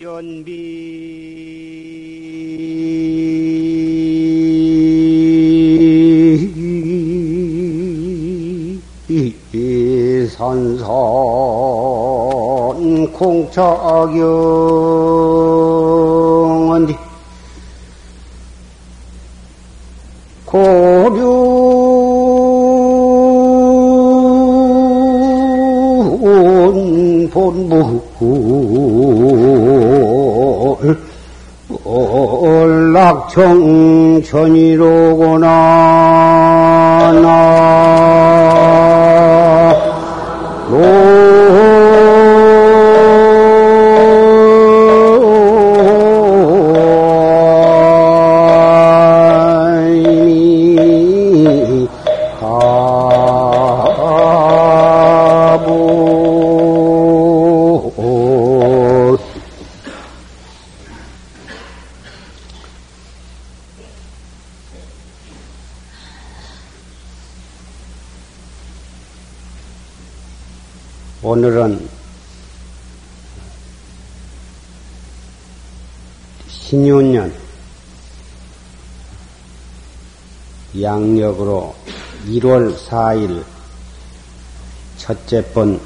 연비. 산산 공차경언디 고륜 올락청천이로구나 나 1월 4일 첫째 번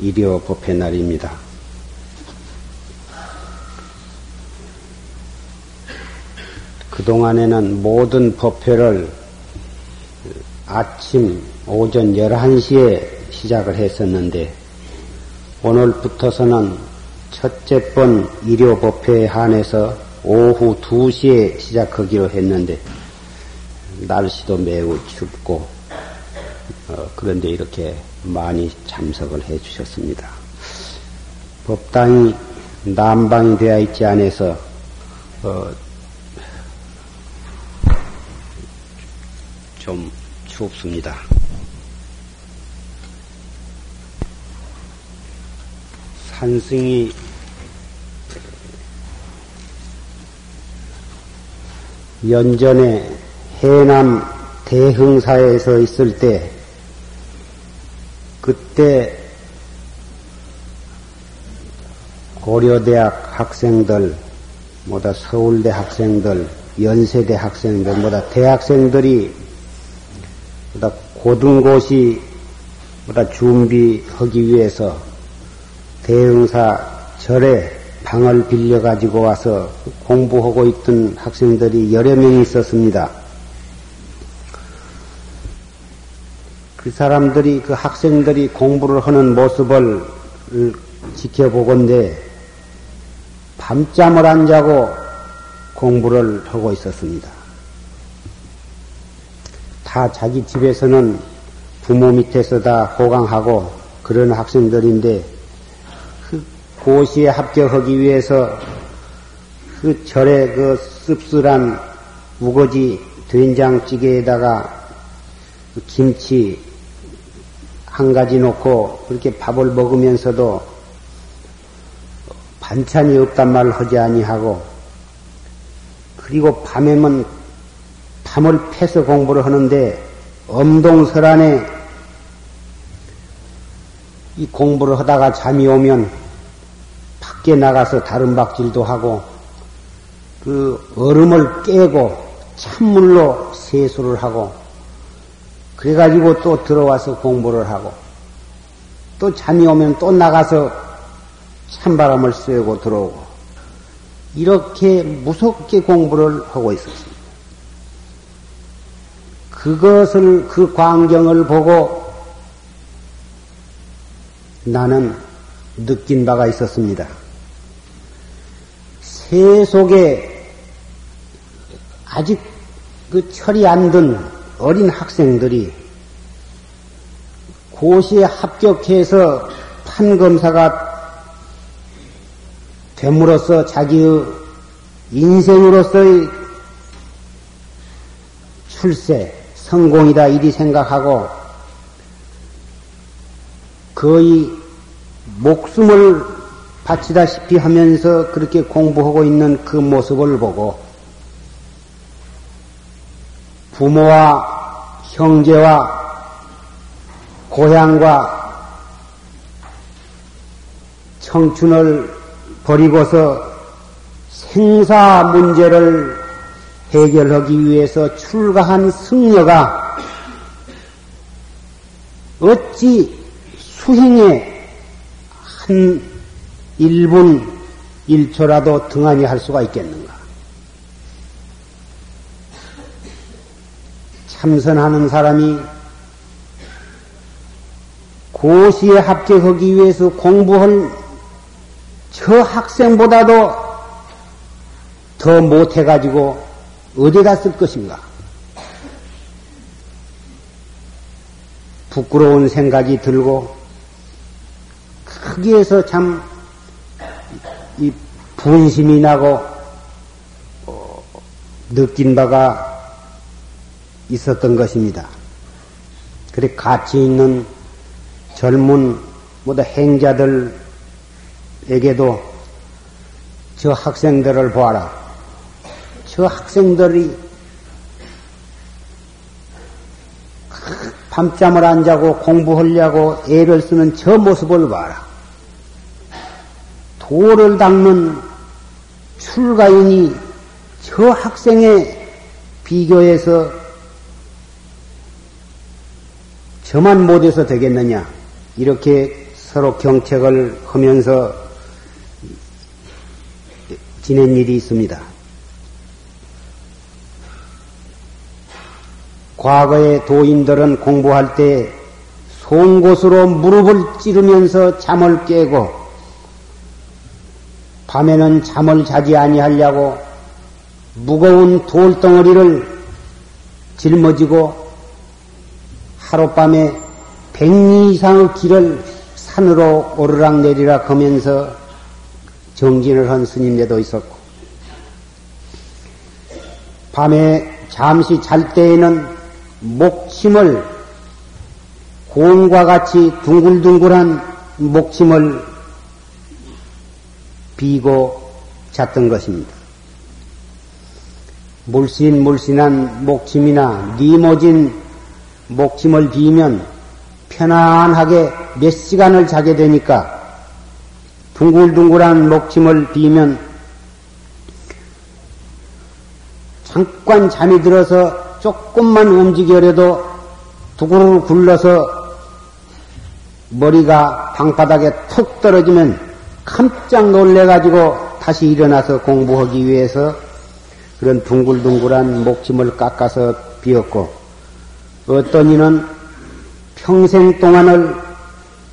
일요 법회 날입니다. 그동안에는 모든 법회를 아침, 오전 11시에 시작을 했었는데, 오늘부터서는 첫째 번 일요 법회에 한해서 오후 2시에 시작하기로 했는데, 날씨도 매우 춥고, 어, 그런데 이렇게 많이 참석을 해 주셨습니다. 법당이 난방이 되어 있지 않아서, 어, 좀 춥습니다. 산승이 연전에 해남 대흥사에서 있을 때 그때 고려대학 학생들, 뭐다 서울대 학생들, 연세대 학생들, 뭐다 대학생들이 뭐다 고등고시 뭐다 준비하기 위해서 대흥사 절에 방을 빌려 가지고 와서 공부하고 있던 학생들이 여러 명 있었습니다. 그 사람들이 그 학생들이 공부를 하는 모습을 지켜보건대 밤잠을 안 자고 공부를 하고 있었습니다. 다 자기 집에서는 부모 밑에서 다 호강하고 그런 학생들인데 그 고시에 합격하기 위해서 그 절에 그 씁쓸한 우거지 된장찌개에다가 그 김치 한 가지 놓고 그렇게 밥을 먹으면서도 반찬이 없단 말을 하지 아니하고 그리고 밤에면 밤을 패서 공부를 하는데 엄동설 안에 이 공부를 하다가 잠이 오면 밖에 나가서 다른 박질도 하고 그 얼음을 깨고 찬물로 세수를 하고 그래가지고 또 들어와서 공부를 하고 또 잠이 오면 또 나가서 찬바람을 쐬고 들어오고 이렇게 무섭게 공부를 하고 있었습니다. 그것을 그 광경을 보고 나는 느낀 바가 있었습니다. 새 속에 아직 그 철이 안 든 어린 학생들이 고시에 합격해서 판검사가 됨으로써 자기의 인생으로서의 출세, 성공이다 이리 생각하고 거의 목숨을 바치다시피 하면서 그렇게 공부하고 있는 그 모습을 보고 부모와 형제와 고향과 청춘을 버리고서 생사 문제를 해결하기 위해서 출가한 승려가 어찌 수행에 한 1분 1초라도 등한히 할 수가 있겠는가? 참선하는 사람이 고시에 합격하기 위해서 공부할 저 학생보다도 더 못해가지고 어디다 쓸 것인가? 부끄러운 생각이 들고 크기에서 참 이 분심이 나고 어, 느낀 바가 있었던 것입니다. 그래 가치 있는 젊은 모두 행자들에게도 저 학생들을 보아라. 저 학생들이 밤잠을 안 자고 공부하려고 애를 쓰는 저 모습을 봐라. 도를 닦는 출가인이 저 학생의 비교해서 저만 못해서 되겠느냐. 이렇게 서로 경책을 하면서 지낸 일이 있습니다. 과거의 도인들은 공부할 때 송곳으로 무릎을 찌르면서 잠을 깨고 밤에는 잠을 자지 아니하려고 무거운 돌덩어리를 짊어지고 하룻밤에 백리 이상의 길을 산으로 오르락 내리락 하면서 정진을 한 스님네도 있었고 밤에 잠시 잘 때에는 목침을 고음과 같이 둥글둥글한 목침을 비고 잤던 것입니다. 물씬 물씬한 목침이나 니모진 목침을 비면 편안하게 몇 시간을 자게 되니까 둥글둥글한 목침을 비면 잠깐 잠이 들어서 조금만 움직여려도 두구르 굴러서 머리가 방바닥에 툭 떨어지면 깜짝 놀래가지고 다시 일어나서 공부하기 위해서 그런 둥글둥글한 목침을 깎아서 비었고 어떤 이는 평생 동안을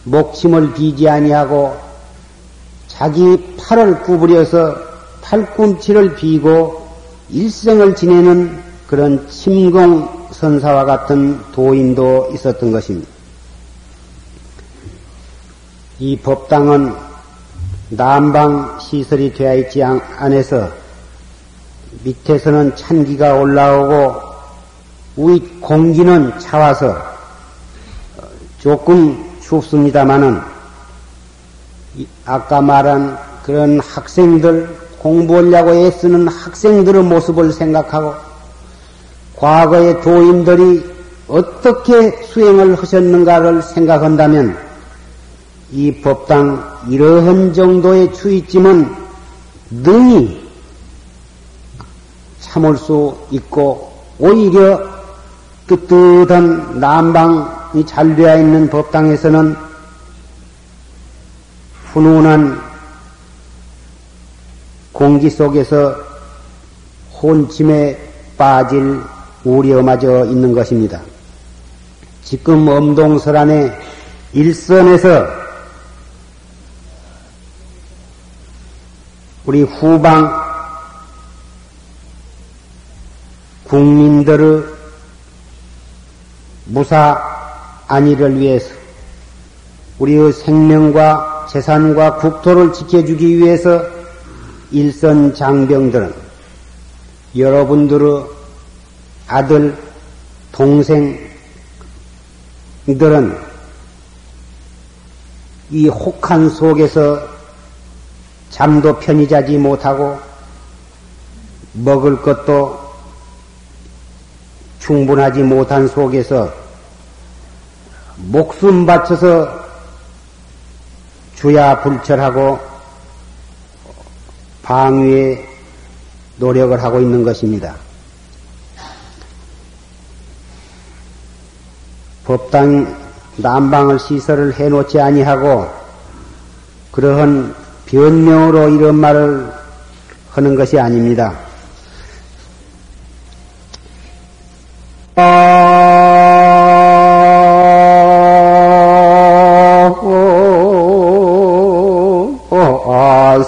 목침을 비지 아니하고 자기 팔을 구부려서 팔꿈치를 비고 일생을 지내는 그런 침공 선사와 같은 도인도 있었던 것입니다. 이 법당은 난방 시설이 되어 있지 않아서 밑에서는 찬기가 올라오고 위 공기는 차와서 조금 춥습니다마는 아까 말한 그런 학생들 공부하려고 애쓰는 학생들의 모습을 생각하고 과거의 도인들이 어떻게 수행을 하셨는가를 생각한다면 이 법당 이러한 정도의 추이쯤은 능히 참을 수 있고 오히려 뜨뜻한 난방 이잘 되어 있는 법당에서는 훈훈한 공기 속에서 혼침에 빠질 우려마저 있는 것입니다. 지금 엄동설안의 일선에서 우리 후방 국민들의 무사 안위를 위해서 우리의 생명과 재산과 국토를 지켜주기 위해서 일선 장병들은 여러분들의 아들, 동생들은 이 혹한 속에서 잠도 편히 자지 못하고 먹을 것도 충분하지 못한 속에서 목숨 바쳐서 주야 불철하고 방위에 노력을 하고 있는 것입니다. 법당 난방을 시설을 해놓지 아니하고 그러한 변명으로 이런 말을 하는 것이 아닙니다. 아,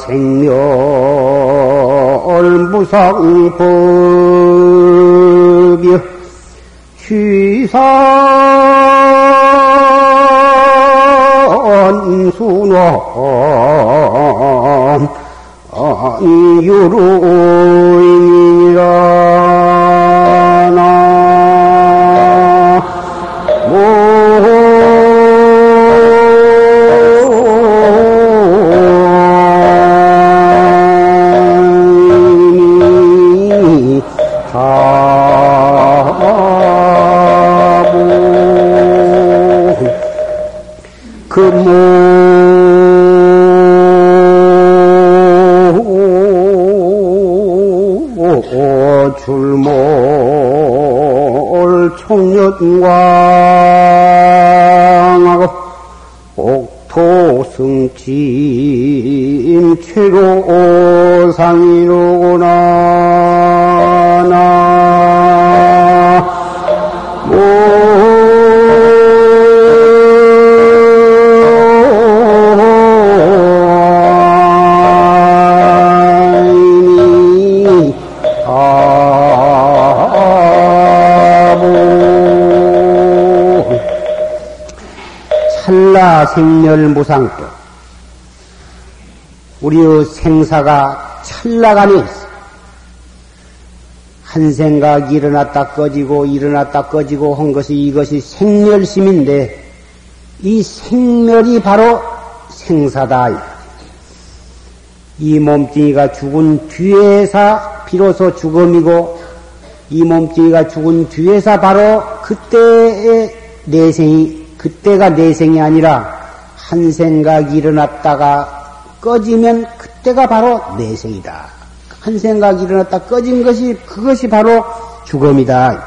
생멸 무상법이여 희산 생멸무상법. 우리의 생사가 있어. 한 생각 일어났다 꺼지고 일어났다 꺼지고 한 것이 이것이 생멸심인데 이 생멸이 바로 생사다. 이 몸뚱이가 죽은 뒤에서 비로소 죽음이고 이 몸뚱이가 죽은 뒤에서 바로 그때의 내생이 그때가 내생이 아니라 한 생각 일어났다가 꺼지면 그때가 바로 내생이다. 한 생각 일어났다 꺼진 것이 그것이 바로 죽음이다.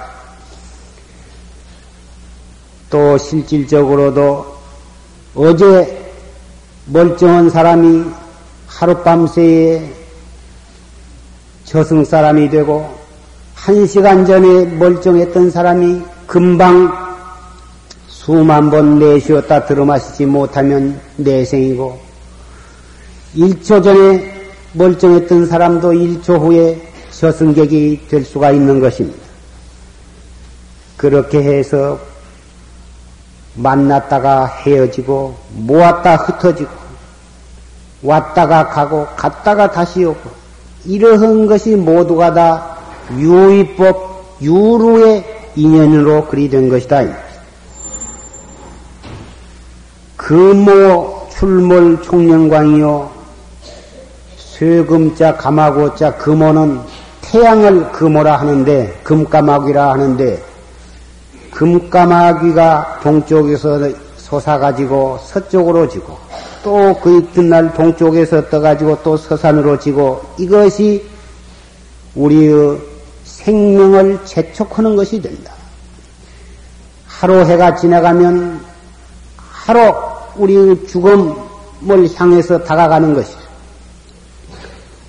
또 실질적으로도 어제 멀쩡한 사람이 하룻밤 새에 저승 사람이 되고 한 시간 전에 멀쩡했던 사람이 금방 수만 번 내쉬었다 들어마시지 못하면 내생이고 1초 전에 멀쩡했던 사람도 1초 후에 저승객이 될 수가 있는 것입니다. 그렇게 해서 만났다가 헤어지고 모았다 흩어지고 왔다가 가고 갔다가 다시 오고 이러한 것이 모두가 다 유의법 유루의 인연으로 그리 된 것이다. 금모 출몰 총령광이요. 쇠금자 감하고자 금호는 태양을 금호라 하는데 금까마귀라 하는데 금까마귀가 동쪽에서 솟아가지고 서쪽으로 지고 또 그 이튿날 동쪽에서 떠가지고 또 서산으로 지고 이것이 우리의 생명을 재촉하는 것이 된다. 하루 해가 지나가면 하루 우리 죽음을 향해서 다가가는 것이죠.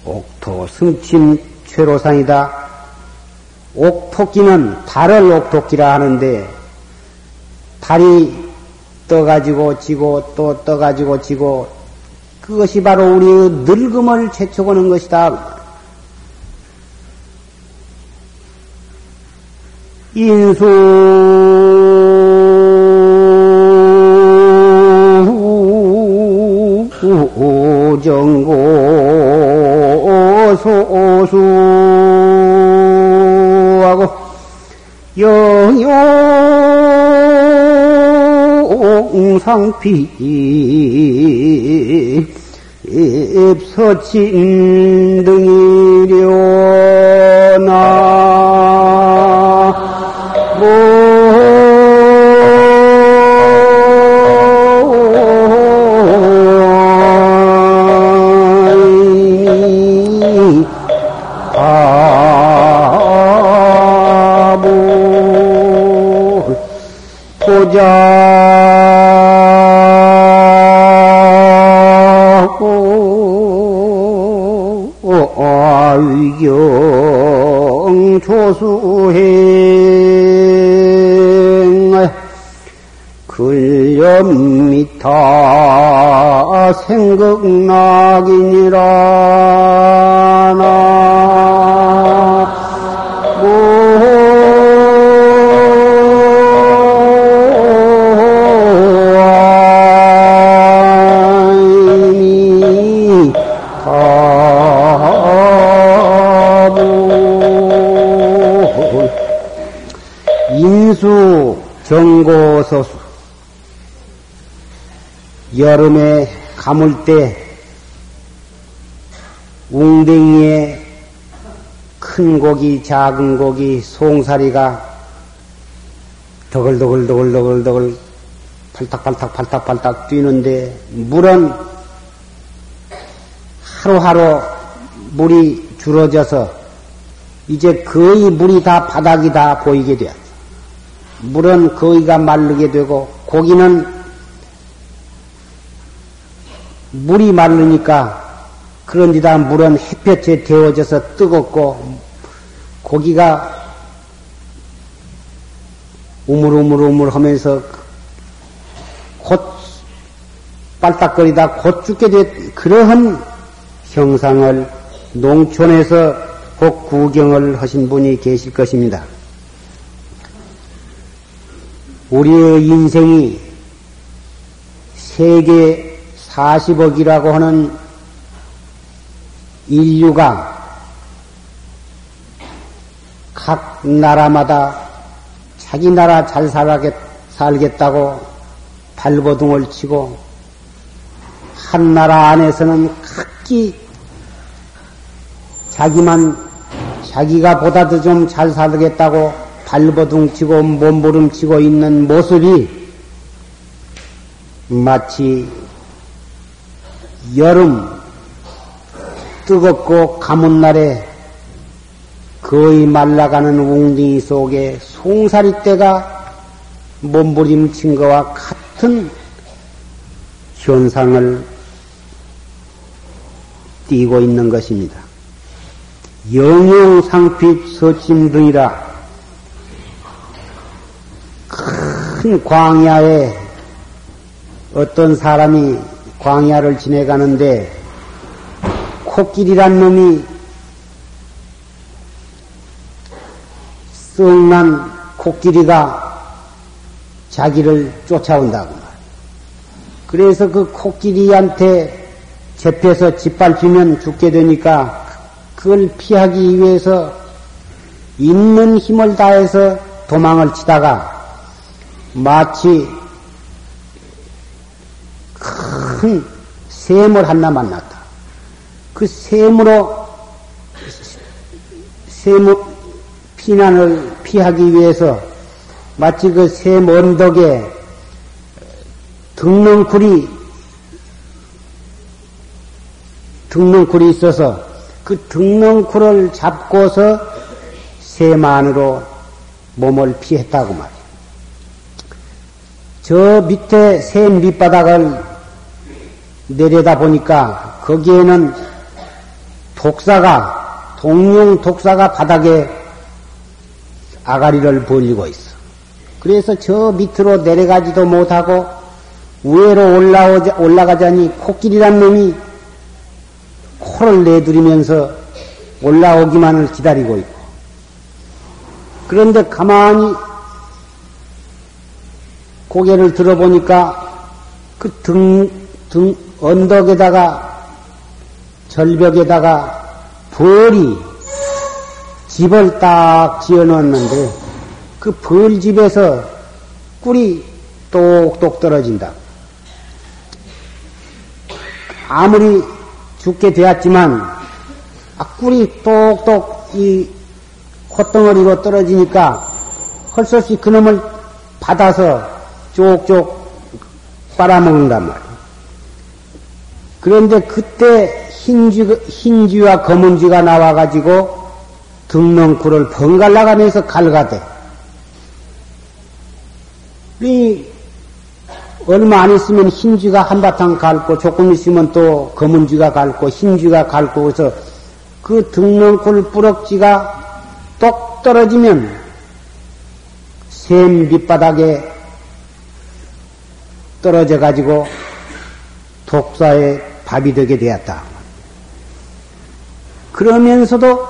옥토 승침 최로상이다. 옥토끼는 달을 옥토끼라 하는데 달이 떠가지고 지고 또 떠가지고 지고 그것이 바로 우리의 늙음을 재촉하는 것이다. 인수 정고 소수하고 영용상피 입서친 등이 정고서수 여름에 가물 때 웅댕이에 큰 고기, 작은 고기, 송사리가 더글더글더글더글더글 팔딱팔딱 팔딱팔딱 뛰는데 물은 하루하루 물이 줄어져서 이제 거의 물이 다 바닥이 다 보이게 되었다. 물은 거의가 마르게 되고 고기는 물이 마르니까 그런지다 물은 햇볕에 데워져서 뜨겁고 고기가 우물우물우물 하면서 곧 빨딱거리다 곧 죽게 된 그러한 형상을 농촌에서 꼭 구경을 하신 분이 계실 것입니다. 우리의 인생이 세계 40억이라고 하는 인류가 각 나라마다 자기 나라 잘 살겠, 살겠다고 발버둥을 치고 한 나라 안에서는 각기 자기만 자기가 보다도 좀 잘 살겠다고 발버둥치고 몸부림치고 있는 모습이 마치 여름 뜨겁고 가문 날에 거의 말라가는 웅덩이 속에 송사리떼가 몸부림친 것과 같은 현상을 띠고 있는 것입니다. 영영상핍 서침 등이라 큰 광야에 어떤 사람이 광야를 지내가는데 코끼리란 놈이 썩난 코끼리가 자기를 쫓아온다고 말. 그래서 그 코끼리한테 잡혀서 짓밟히면 죽게 되니까 그걸 피하기 위해서 있는 힘을 다해서 도망을 치다가 마치 큰 샘을 하나 만났다. 그 샘으로 샘 피난을 피하기 위해서 마치 그 샘 언덕에 등렁굴이 등렁굴이 있어서 그 등렁굴을 잡고서 샘 안으로 몸을 피했다고 말이야. 저 밑에 새 밑바닥을 내려다 보니까 거기에는 독사가, 동룡 독사가 바닥에 아가리를 벌리고 있어. 그래서 저 밑으로 내려가지도 못하고 위로 올라오자, 올라가자니 코끼리란 놈이 코를 내두리면서 올라오기만을 기다리고 있고. 그런데 가만히 고개를 들어보니까 그 등, 등, 언덕에다가 절벽에다가 벌이 집을 딱 지어 놓았는데 그 벌집에서 꿀이 똑똑 떨어진다. 아무리 죽게 되었지만 아, 꿀이 똑똑 이 콧덩어리로 떨어지니까 헐수 없이 그놈을 받아서 쪽쪽 빨아먹는단 말이에요. 그런데 그때 흰쥐, 흰쥐와 검은쥐가 나와가지고 등렁쿨을 번갈아가면서 갈가대. 이 얼마 안 있으면 흰쥐가 한바탕 갈고 조금 있으면 또 검은쥐가 갈고 흰쥐가 갈고 그래서 그 등렁굴 뿌럭지가 똑 떨어지면 샘 밑바닥에 떨어져 가지고 독사의 밥이 되게 되었다. 그러면서도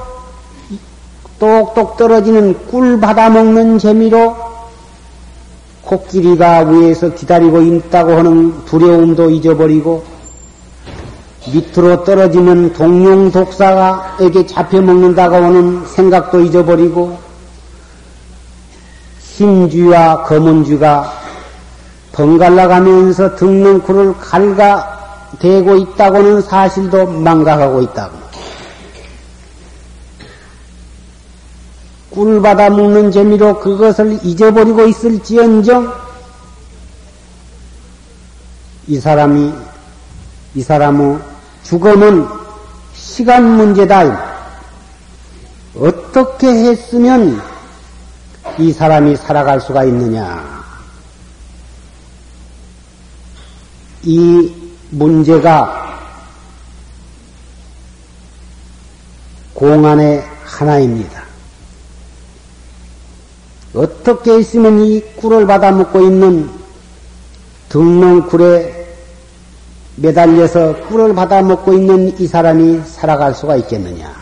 똑똑 떨어지는 꿀 받아 먹는 재미로 코끼리가 위에서 기다리고 있다고 하는 두려움도 잊어버리고 밑으로 떨어지면 동룡 독사가에게 잡혀 먹는다고 하는 생각도 잊어버리고 흰쥐와 검은쥐가 번갈아 가면서 등능쿨을 갈가 대고 있다고는 사실도 망각하고 있다고. 꿀 받아 먹는 재미로 그것을 잊어버리고 있을지언정 이 사람이 이 사람의 죽음은 시간 문제다. 어떻게 했으면 이 사람이 살아갈 수가 있느냐? 이 문제가 공안의 하나입니다. 어떻게 있으면 이 꿀을 받아 먹고 있는 등롱굴에 매달려서 꿀을 받아 먹고 있는 이 사람이 살아갈 수가 있겠느냐?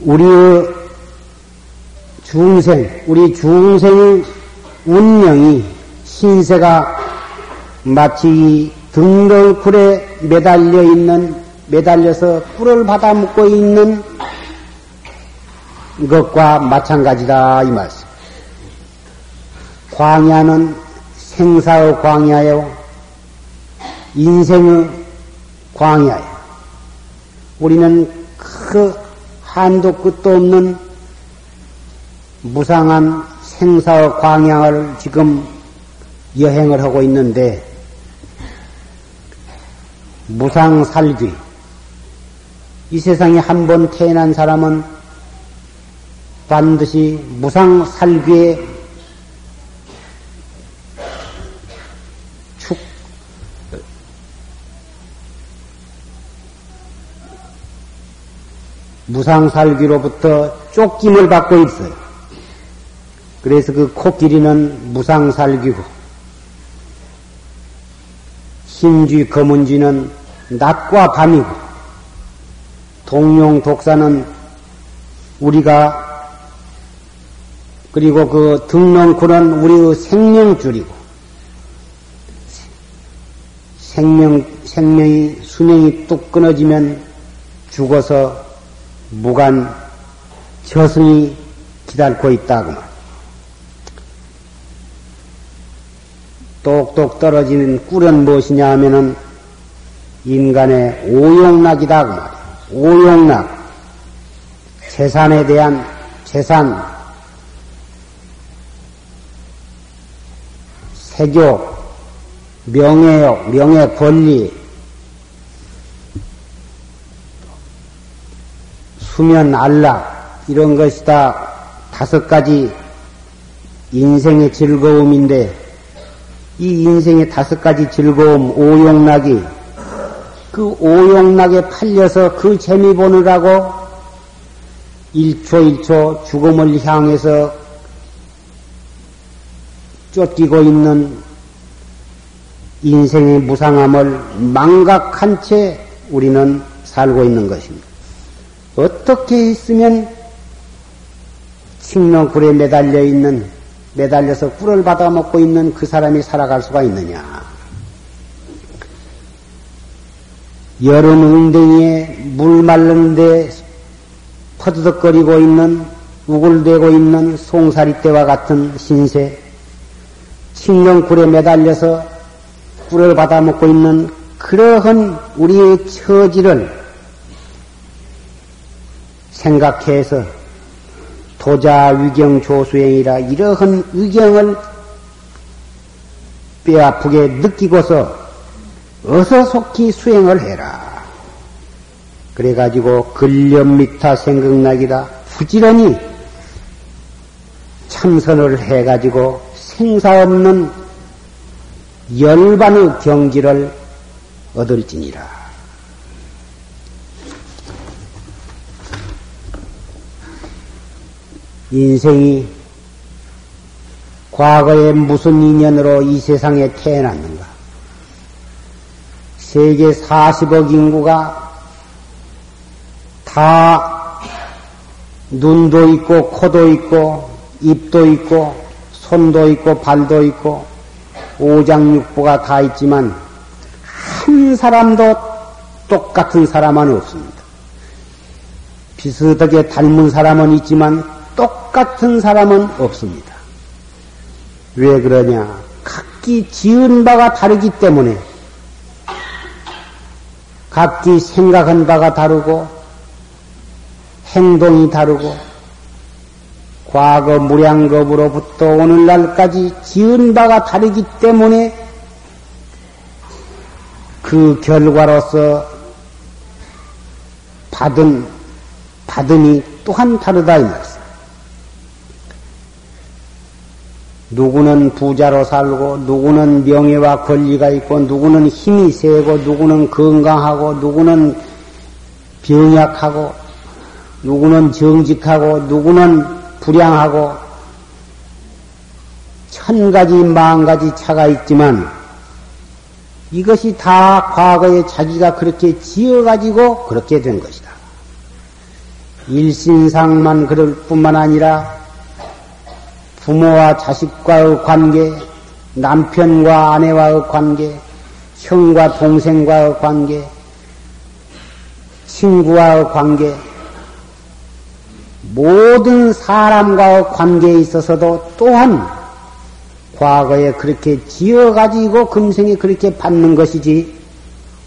우리의 중생, 우리 중생의 운명이 신세가 마치 등덩굴에 매달려 있는, 매달려서 꿀을 받아 먹고 있는 것과 마찬가지다, 이 말씀. 광야는 생사의 광야요, 인생의 광야요. 우리는 그 한도 끝도 없는 무상한 생사의 광야를 지금 여행을 하고 있는데, 무상살귀. 이 세상에 한 번 태어난 사람은 반드시 무상살귀에 축, 무상살귀로부터 쫓김을 받고 있어요. 그래서 그 코끼리는 무상살귀고, 흰쥐, 검은쥐는 낮과 밤이고, 동룡 독사는 우리가 그리고 그 등렁쿨은 우리의 생명줄이고, 생명, 생명이, 수명이 뚝 끊어지면 죽어서 무간 저승이 기다리고 있다고 말. 똑똑 떨어지는 꿀은 무엇이냐 하면은 인간의 오용락이다 그. 오용락. 재산에 대한 재산, 세교, 명예욕, 명예 권리, 수면 안락, 이런 것이 다 다섯 가지 인생의 즐거움인데, 이 인생의 다섯 가지 즐거움, 오용락이, 그 오용락에 팔려서 그 재미 보느라고 일초일초 죽음을 향해서 쫓기고 있는 인생의 무상함을 망각한 채 우리는 살고 있는 것입니다. 어떻게 했으면 칭렁굴에 매달려 있는, 매달려서 꿀을 받아 먹고 있는 그 사람이 살아갈 수가 있느냐? 여름 웅덩이에 물 마른데 퍼드덕거리고 있는, 우글대고 있는 송사리 때와 같은 신세, 칭령굴에 매달려서 꿀을 받아 먹고 있는 그러한 우리의 처지를 생각해서 도자 위경 조수행이라 이러한 위경을 뼈아프게 느끼고서 어서 속히 수행을 해라. 그래가지고 근렴미타 생각나기다 부지런히 참선을 해가지고 생사 없는 열반의 경지를 얻을지니라. 인생이 과거에 무슨 인연으로 이 세상에 태어났는가? 세계 40억 인구가 다 눈도 있고 코도 있고 입도 있고 손도 있고 발도 있고 오장육부가 다 있지만 한 사람도 똑같은 사람은 없습니다. 비슷하게 닮은 사람은 있지만 똑같은 사람은 없습니다. 왜 그러냐? 각기 지은 바가 다르기 때문에 각기 생각한 바가 다르고 행동이 다르고 과거 무량겁으로부터 오늘날까지 지은 바가 다르기 때문에 그 결과로서 받은 받음이 또한 다르다 이 말씀. 누구는 부자로 살고, 누구는 명예와 권리가 있고, 누구는 힘이 세고, 누구는 건강하고, 누구는 병약하고, 누구는 정직하고, 누구는 불량하고, 천 가지, 만 가지 차가 있지만, 이것이 다 과거에 자기가 그렇게 지어가지고 그렇게 된 것이다. 일신상만 그럴 뿐만 아니라 부모와 자식과의 관계, 남편과 아내와의 관계, 형과 동생과의 관계, 친구와의 관계, 모든 사람과의 관계에 있어서도 또한 과거에 그렇게 지어가지고 금생에 그렇게 받는 것이지,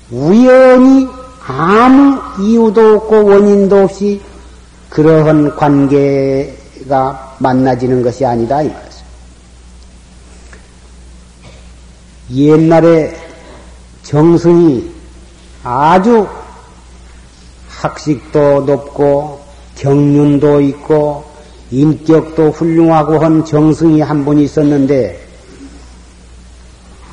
우연히 아무 이유도 없고 원인도 없이 그러한 관계 가 만나지는 것이 아니다 이 말이죠. 옛날에 정승이 아주 학식도 높고 경륜도 있고 인격도 훌륭하고 한 정승이 한분 있었는데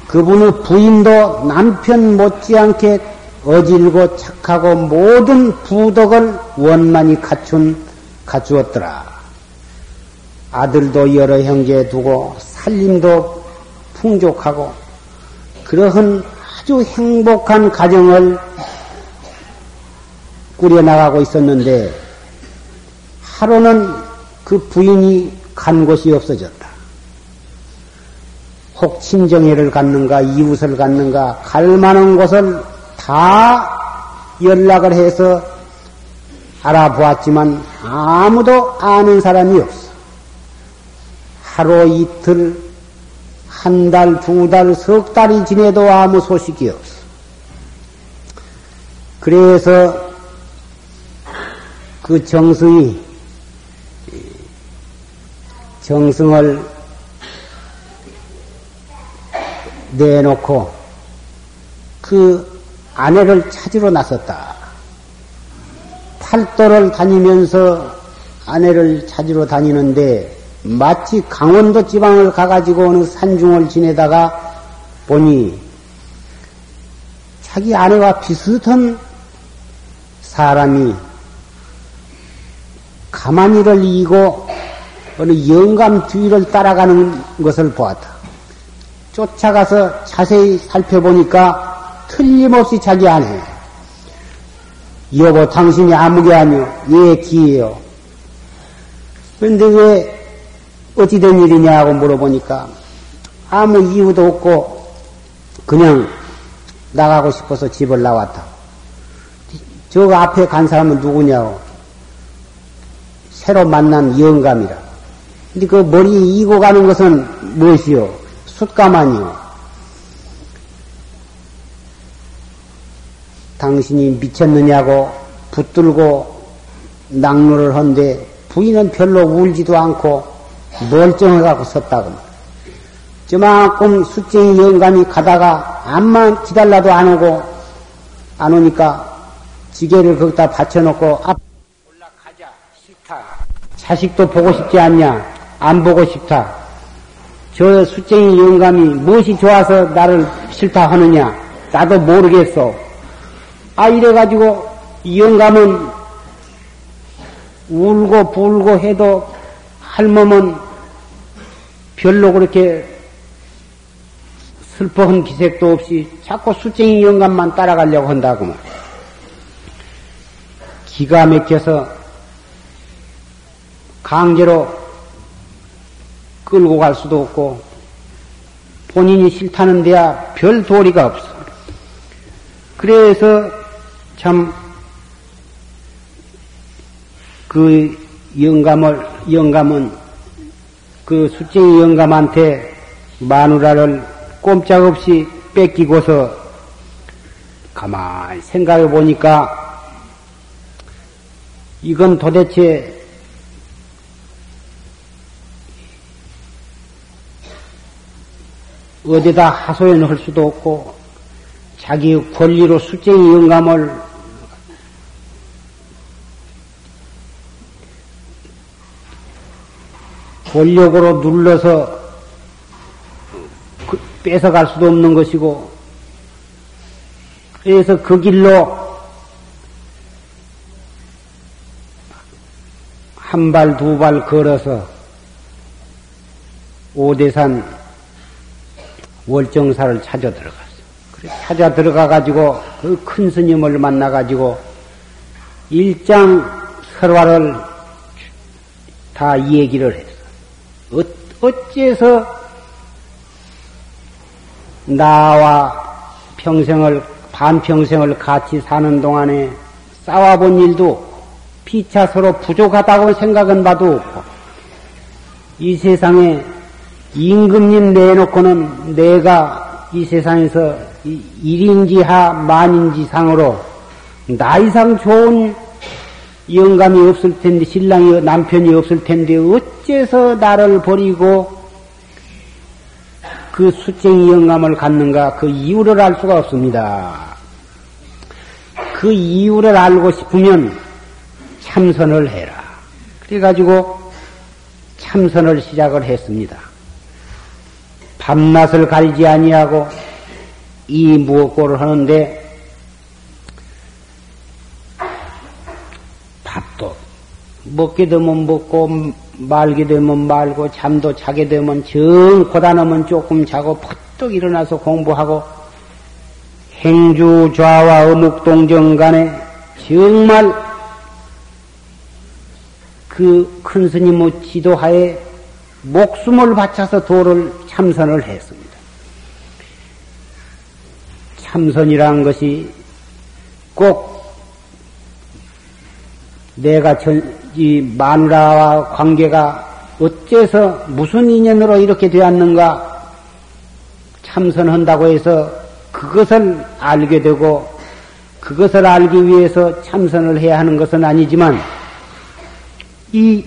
그분의 부인도 남편 못지않게 어질고 착하고 모든 부덕을 원만히 갖춘 갖추었더라. 아들도 여러 형제 두고 살림도 풍족하고 그러한 아주 행복한 가정을 꾸려나가고 있었는데 하루는 그 부인이 간 곳이 없어졌다. 혹 친정애를 갖는가 이웃을 갖는가 갈 만한 곳을 다 연락을 해서 알아보았지만 아무도 아는 사람이 없어. 하루 이틀, 한 달, 두 달, 석 달이 지내도 아무 소식이 없어. 그래서 그 정승이 정승을 내놓고 그 아내를 찾으러 나섰다. 팔도를 다니면서 아내를 찾으러 다니는데 마치 강원도 지방을 가가지고 어느 산중을 지내다가 보니 자기 아내와 비슷한 사람이 가만히를 이고 어느 영감 뒤를 따라가는 것을 보았다. 쫓아가서 자세히 살펴보니까 틀림없이 자기 아내. 여보, 당신이 아무게 아니요. 예, 기예요. 그런데 왜 어찌 된 일이냐고 물어보니까 아무 이유도 없고 그냥 나가고 싶어서 집을 나왔다. 저 앞에 간 사람은 누구냐고. 새로 만난 영감이라. 근데 그 머리에 이고 가는 것은 무엇이요? 숫가만이요. 당신이 미쳤느냐고 붙들고 낙로를 한데 부인은 별로 울지도 않고 멀쩡해 갖고 섰다고. 저만큼 숫쟁이 영감이 가다가 암만 기달라도 안 오고 안 오니까 지게를 거기다 받쳐놓고 앞 올라가자 싫다. 자식도 보고 싶지 않냐? 안 보고 싶다. 저 숫쟁이 영감이 무엇이 좋아서 나를 싫다 하느냐? 나도 모르겠어. 아, 이래가지고 영감은 울고 불고 해도 할멈은 별로 그렇게 슬퍼한 기색도 없이 자꾸 수쟁이 영감만 따라가려고 한다고 말. 기가 막혀서 강제로 끌고 갈 수도 없고 본인이 싫다는 데야 별 도리가 없어. 그래서 참 그 영감을 영감은 그 수쟁이 영감한테 마누라를 꼼짝없이 뺏기고서 가만히 생각해 보니까 이건 도대체 어디다 하소연할 수도 없고 자기 권리로 수쟁이 영감을 권력으로 눌러서 그 뺏어갈 수도 없는 것이고 그래서 그 길로 한 발, 두 발 걸어서 오대산 월정사를 찾아 들어갔어. 그래, 찾아 들어가 가지고 그 큰 스님을 만나 가지고 일장 설화를 다 얘기를 했어. 어, 어째서 나와 평생을 반평생을 같이 사는 동안에 싸워본 일도 피차 서로 부족하다고 생각은 봐도 없고 이 세상에 임금님 내놓고는 내가 이 세상에서 일인지하 만인지상으로 나이상 좋은 영감이 없을 텐데 신랑이 남편이 없을 텐데 어째서 나를 버리고 그 수쟁이 영감을 갖는가 그 이유를 알 수가 없습니다. 그 이유를 알고 싶으면 참선을 해라. 그래가지고 참선을 시작을 했습니다. 밤낮을 가리지 아니하고 이 무엇고를 하는데 밥도 먹게 되면 먹고 말게 되면 말고 잠도 자게 되면 정 고단하면 조금 자고 퍼뜩 일어나서 공부하고 행주 좌와 어묵동정 간에 정말 그 큰 스님의 지도하에 목숨을 바쳐서 도를 참선을 했습니다. 참선이란 것이 꼭 내가 전, 이 마누라와 관계가 어째서 무슨 인연으로 이렇게 되었는가 참선한다고 해서 그것을 알게 되고 그것을 알기 위해서 참선을 해야 하는 것은 아니지만 이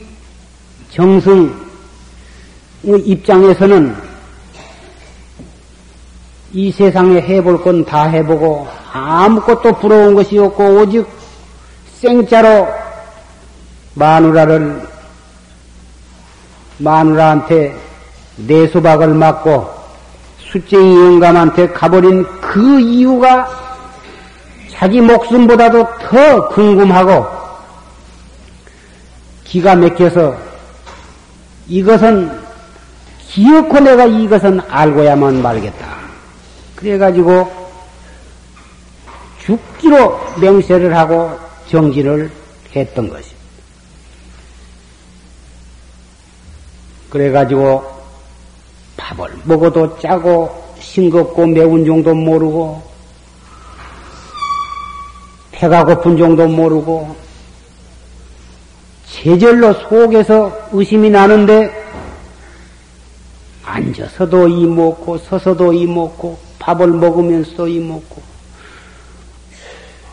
정승 입장에서는 이 세상에 해볼 건 다 해보고 아무것도 부러운 것이 없고 오직 생짜로 마누라를 마누라한테 내수박을 맞고 수쟁이 영감한테 가버린 그 이유가 자기 목숨보다도 더 궁금하고 기가 막혀서 이것은 기어코 내가 이것은 알고야만 말겠다. 그래가지고 죽기로 맹세를 하고 정지를 했던 것입니다. 그래가지고 밥을 먹어도 짜고 싱겁고 매운 정도 모르고 배가 고픈 정도 모르고 제절로 속에서 의심이 나는데 앉아서도 이 먹고 서서도 이 먹고 밥을 먹으면서도 이 먹고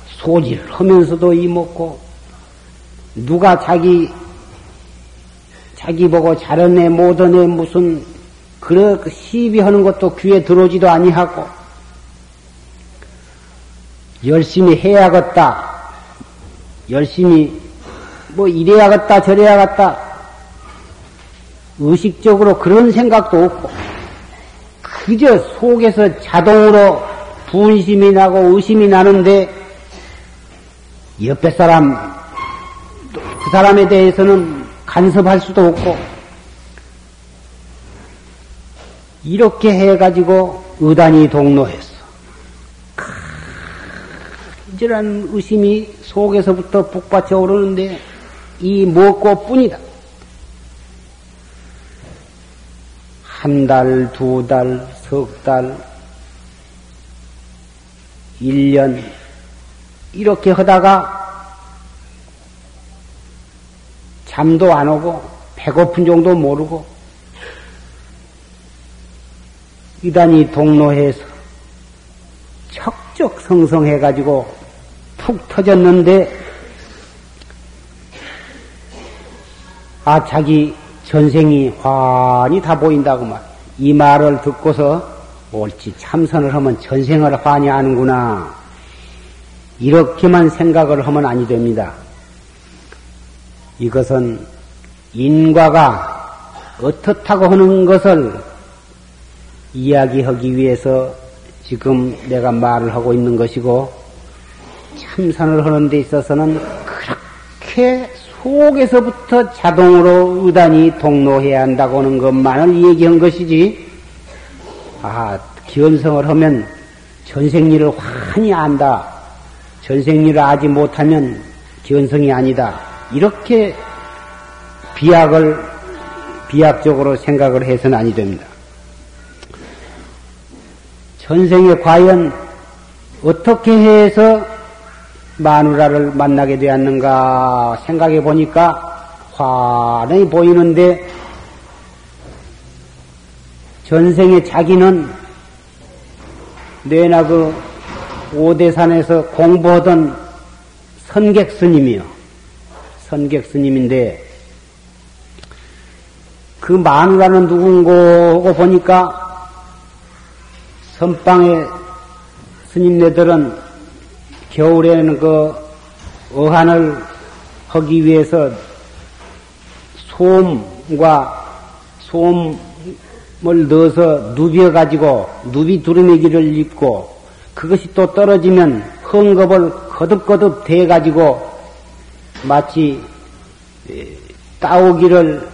소지를 하면서도 이 먹고 누가 자기 자기 보고 잘하네 못하네 무슨 그런 그 시비하는 것도 귀에 들어오지도 아니하고 열심히 해야겠다. 열심히 뭐 이래야겠다 저래야겠다. 의식적으로 그런 생각도 없고 그저 속에서 자동으로 분심이 나고 의심이 나는데 옆에 사람 그 사람에 대해서는 간섭할 수도 없고 이렇게 해가지고 의단이 동로했어. 큰질한 의심이 속에서부터 북받쳐 오르는데 이 먹고 뿐이다. 한 달, 두 달, 석 달, 일년 이렇게 하다가 잠도 안 오고, 배고픈 정도 모르고, 이단이 동로해서 척적 성성해가지고 푹 터졌는데, 아, 자기 전생이 환히 다 보인다고 말. 이 말을 듣고서 옳지 참선을 하면 전생을 환히 하는구나. 이렇게만 생각을 하면 아니 됩니다. 이것은 인과가 어떻다고 하는 것을 이야기하기 위해서 지금 내가 말을 하고 있는 것이고 참선을 하는 데 있어서는 그렇게 속에서부터 자동으로 의단이 동로해야 한다고 하는 것만을 얘기한 것이지, 아, 기원성을 하면 전생일을 환히 안다. 전생일을 아지 못하면 기원성이 아니다. 이렇게 비약을, 비약적으로 생각을 해서는 아니 됩니다. 전생에 과연 어떻게 해서 마누라를 만나게 되었는가 생각해 보니까 환히 보이는데 전생에 자기는 내나 그 오대산에서 공부하던 선객 스님이요. 선객 스님인데 그 마누라는 누군고 보니까 선방의 스님네들은 겨울에는 그 어한을 하기 위해서 솜과 솜을 넣어서 누벼 가지고 누비 두루매기를 입고 그것이 또 떨어지면 헝겊을 거듭거듭 대 가지고 마치 따오기를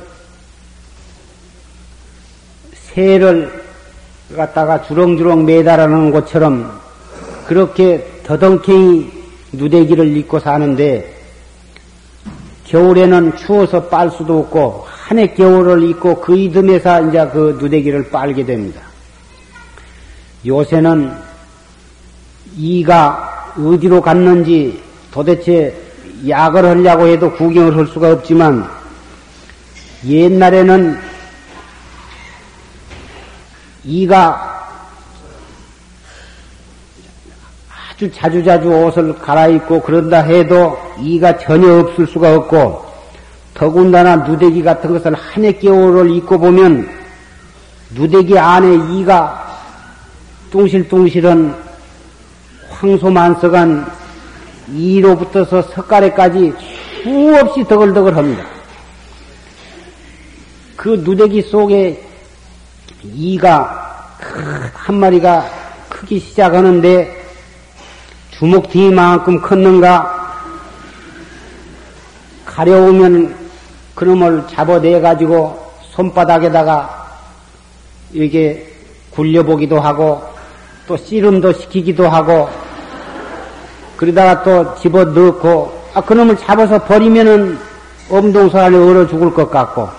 새를 갖다가 주렁주렁 매달아놓은 것처럼 그렇게 더덩케이 누대기를 입고 사는데 겨울에는 추워서 빨 수도 없고 한 해 겨울을 입고 그 이듬해서 이제 그 누대기를 빨게 됩니다. 요새는 이가 어디로 갔는지 도대체 약을 하려고 해도 구경을 할 수가 없지만 옛날에는 이가 아주 자주자주 옷을 갈아입고 그런다 해도 이가 전혀 없을 수가 없고 더군다나 누대기 같은 것을 한 해 겨울을 입고 보면 누대기 안에 이가 뚱실뚱실한 황소만석한 이로부터서 석가래까지 수없이 더글더글 합니다. 그 누대기 속에 이가 한 마리가 크기 시작하는데 주먹 뒤만큼 컸는가 가려우면 그놈을 잡아내 가지고 손바닥에다가 이게 굴려보기도 하고 또 씨름도 시키기도 하고 그러다가 또 집어 넣고 아 그놈을 잡아서 버리면은 엄동서 안에 얼어 죽을 것 같고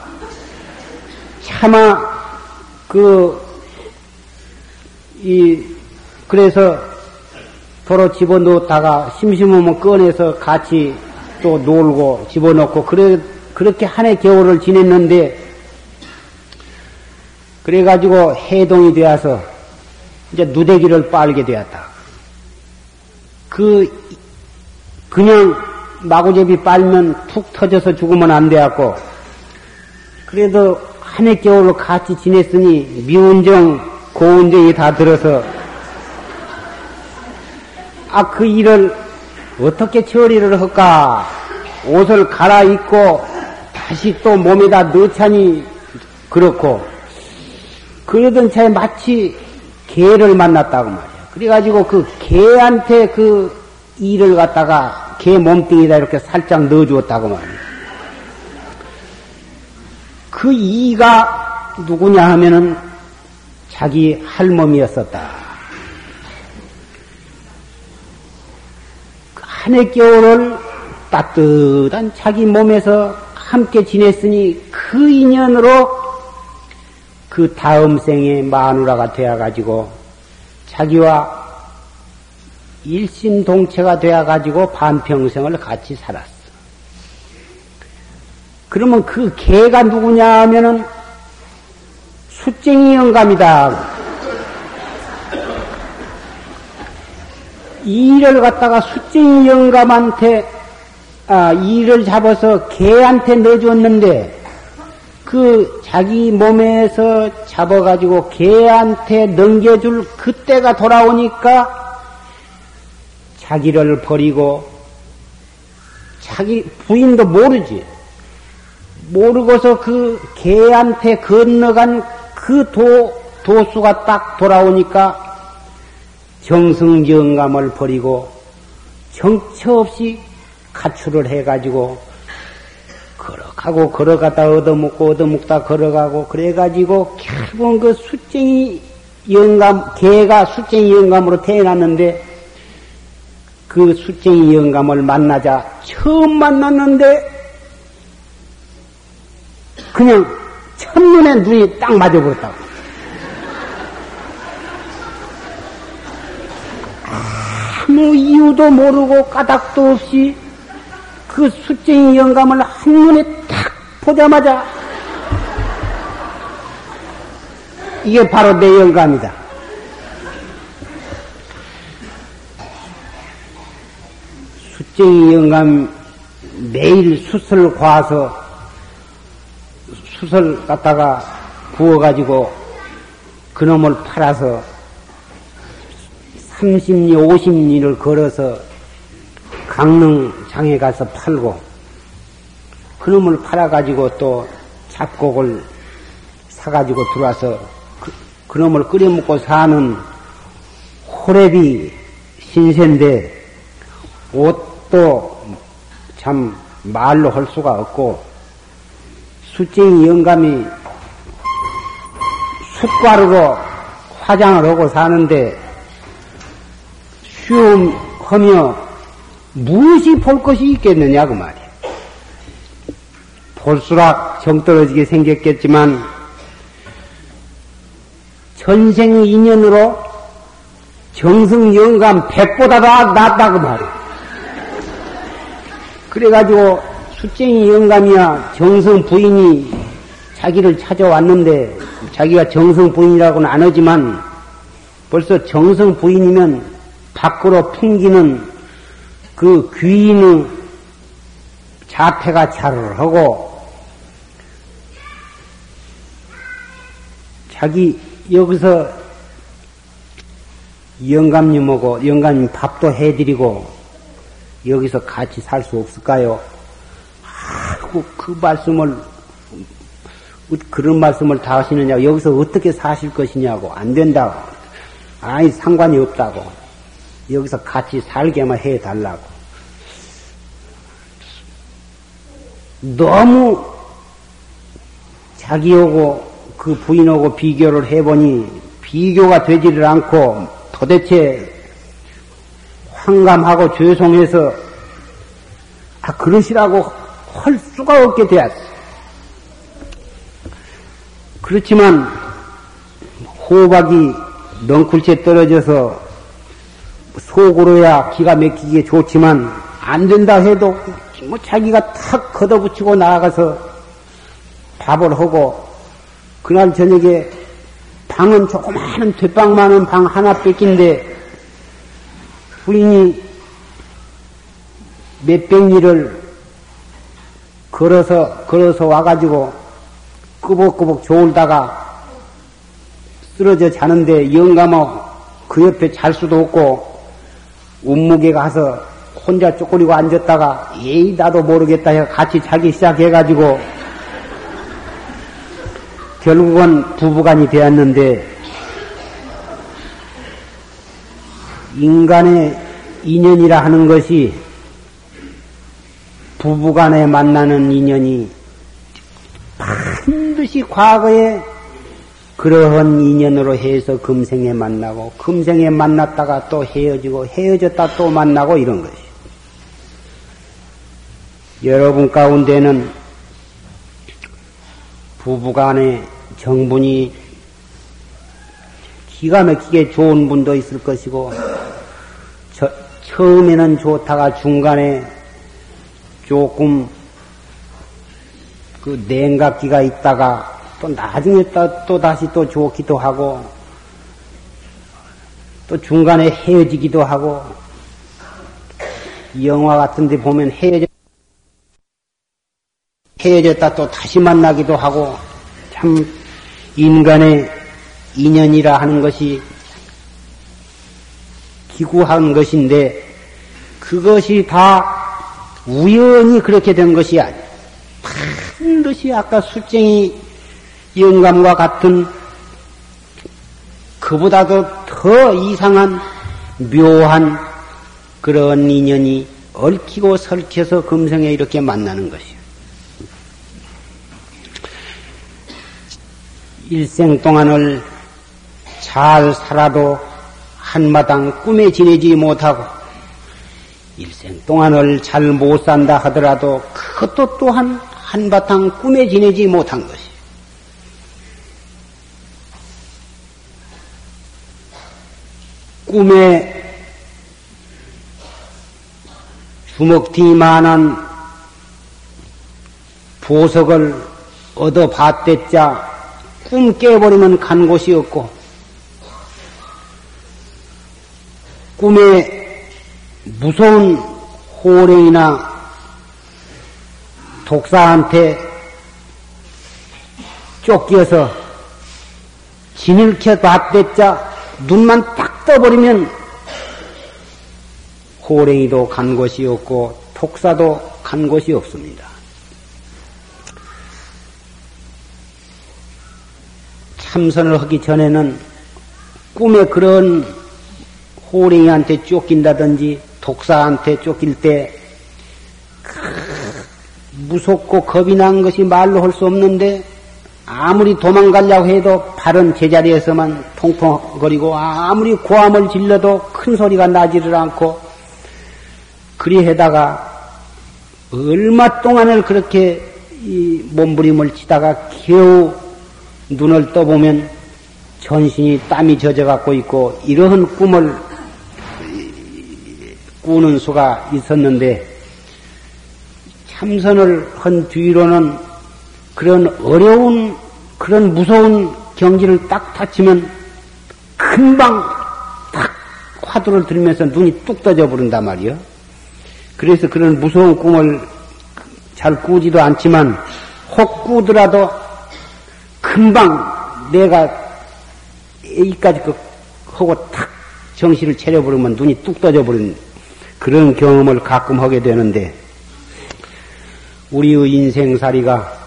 차마 그 이 그래서 서로 집어넣다가 심심하면 꺼내서 같이 또 놀고 집어 넣고 그래 그렇게 한 해 겨울을 지냈는데 그래가지고 해동이 되어서 이제 누대기를 빨게 되었다. 그 그냥 마구잡이 빨면 툭 터져서 죽으면 안 되었고 그래도 한 해 겨울을 같이 지냈으니 미운정 고운정이 다 들어서 아, 그 일을 어떻게 처리를 할까? 옷을 갈아입고 다시 또 몸에다 넣자니 그렇고, 그러던 차에 마치 개를 만났다고 말이야. 그래가지고 그 개한테 그 일을 갖다가 개 몸뚱이다 이렇게 살짝 넣어주었다고 말이야. 그 이가 누구냐 하면은 자기 할멈이었었다. 한 해 겨울을 따뜻한 자기 몸에서 함께 지냈으니 그 인연으로 그 다음 생에 마누라가 되어가지고 자기와 일심동체가 되어가지고 반평생을 같이 살았어. 그러면 그 개가 누구냐 하면은 숫쟁이 영감이다. 이를 갖다가 숫쟁이 영감한테 아, 이를 잡아서 개한테 내줬는데 그 자기 몸에서 잡아가지고 개한테 넘겨줄 그때가 돌아오니까 자기를 버리고 자기 부인도 모르지. 모르고서 그 개한테 건너간 그 도, 도수가 딱 돌아오니까 정승정감을 버리고 정처 없이 가출을 해가지고 걸어가고 걸어가다 얻어먹고 얻어먹다 걸어가고 그래가지고 결국은 그 숫쟁이 영감 개가 숫쟁이 영감으로 태어났는데 그 숫쟁이 영감을 만나자 처음 만났는데 그냥 첫눈에 눈이 딱 맞아버렸다고. 아무 이유도 모르고 까닭도 없이 그 숫쟁이 영감을 한눈에 탁 보자마자 이게 바로 내 영감이다. 숫쟁이 영감 매일 숯을 과서 숯을 갖다가 부어가지고 그놈을 팔아서 30리, 50리를 걸어서 강릉장에 가서 팔고 그놈을 팔아가지고 또 잡곡을 사가지고 들어와서 그, 그놈을 끓여 먹고 사는 호랩이 신세인데 옷도 참 말로 할 수가 없고 숫쟁이 영감이 숫가루로 화장을 하고 사는데 쉬움하며 무엇이 볼 것이 있겠느냐 그 말이야. 볼수록 정떨어지게 생겼겠지만 전생 인연으로 정승 영감 백보다 다 낫다 그 말이야. 그래가지고 숫쟁이 영감이야 정성 부인이 자기를 찾아왔는데 자기가 정성 부인이라고는 안 하지만 벌써 정성 부인이면 밖으로 풍기는 그 귀인의 자태가 차를 하고 자기 여기서 영감님하고 영감님 밥도 해드리고 여기서 같이 살 수 없을까요? 하고 그 말씀을 그런 말씀을 다 하시느냐? 여기서 어떻게 사실 것이냐고. 안 된다고. 아니 상관이 없다고. 여기서 같이 살게만 해 달라고 너무 자기하고 그 부인하고 비교를 해보니 비교가 되지를 않고 도대체 황감하고 죄송해서 아 그러시라고 할 수가 없게 되었어. 그렇지만 호박이 넝쿨째 떨어져서 속으로야 기가 막히게 좋지만 안 된다 해도 뭐 자기가 탁 걷어붙이고 나가서 밥을 하고 그날 저녁에 방은 조그마한 뒷방만은 방 하나 뺏긴데 부인이 몇백 리를 걸어서, 걸어서 와가지고 꾸벅꾸벅 졸다가 쓰러져 자는데 영감어 그 옆에 잘 수도 없고 운무게 가서 혼자 쪼그리고 앉았다가 에이 나도 모르겠다 해서 같이 자기 시작해가지고 결국은 부부간이 되었는데 인간의 인연이라 하는 것이 부부간에 만나는 인연이 반드시 과거에 그러한 인연으로 해서 금생에 만나고 금생에 만났다가 또 헤어지고 헤어졌다 또 만나고 이런 것이. 여러분 가운데는 부부간의 정분이 기가 막히게 좋은 분도 있을 것이고 저, 처음에는 좋다가 중간에 조금 그 냉각기가 있다가 또 나중에 또, 또 다시 또 좋기도 하고 또 중간에 헤어지기도 하고 영화 같은 데 보면 헤어져 헤어졌다 또 다시 만나기도 하고 참 인간의 인연이라 하는 것이 기구한 것인데 그것이 다 우연히 그렇게 된 것이 아니야. 반드시 아까 술쟁이 영감과 같은 그보다도 더 이상한 묘한 그런 인연이 얽히고 설켜서 금생에 이렇게 만나는 것이요. 일생 동안을 잘 살아도 한마당 꿈에 지내지 못하고 일생 동안을 잘 못 산다 하더라도 그것도 또한 한바탕 꿈에 지내지 못한 것이. 꿈에 주먹뒤만한 보석을 얻어 봤댔자 꿈 깨버리면 간 곳이 없고 꿈에 무서운 호랭이나 독사한테 쫓겨서 진일켜 봤댔자 눈만 딱 떠버리면 호랭이도 간 곳이 없고 독사도 간 곳이 없습니다. 참선을 하기 전에는 꿈에 그런 호랭이한테 쫓긴다든지 독사한테 쫓길 때 무섭고 겁이 난 것이 말로 할 수 없는데 아무리 도망가려고 해도 발은 제자리에서만 통통거리고 아무리 고함을 질러도 큰 소리가 나지를 않고 그리해다가 얼마 동안을 그렇게 몸부림을 치다가 겨우 눈을 떠보면 전신이 땀이 젖어갖고 있고 이러한 꿈을 꾸는 수가 있었는데 참선을 한 뒤로는 그런 어려운 그런 무서운 경지를 딱 다치면 금방 탁 화두를 들면서 눈이 뚝 떠져 버린단 말이요. 그래서 그런 무서운 꿈을 잘 꾸지도 않지만 혹 꾸더라도 금방 내가 여기까지 그 하고 탁 정신을 차려버리면 눈이 뚝 떠져버린 그런 경험을 가끔 하게 되는데 우리의 인생살이가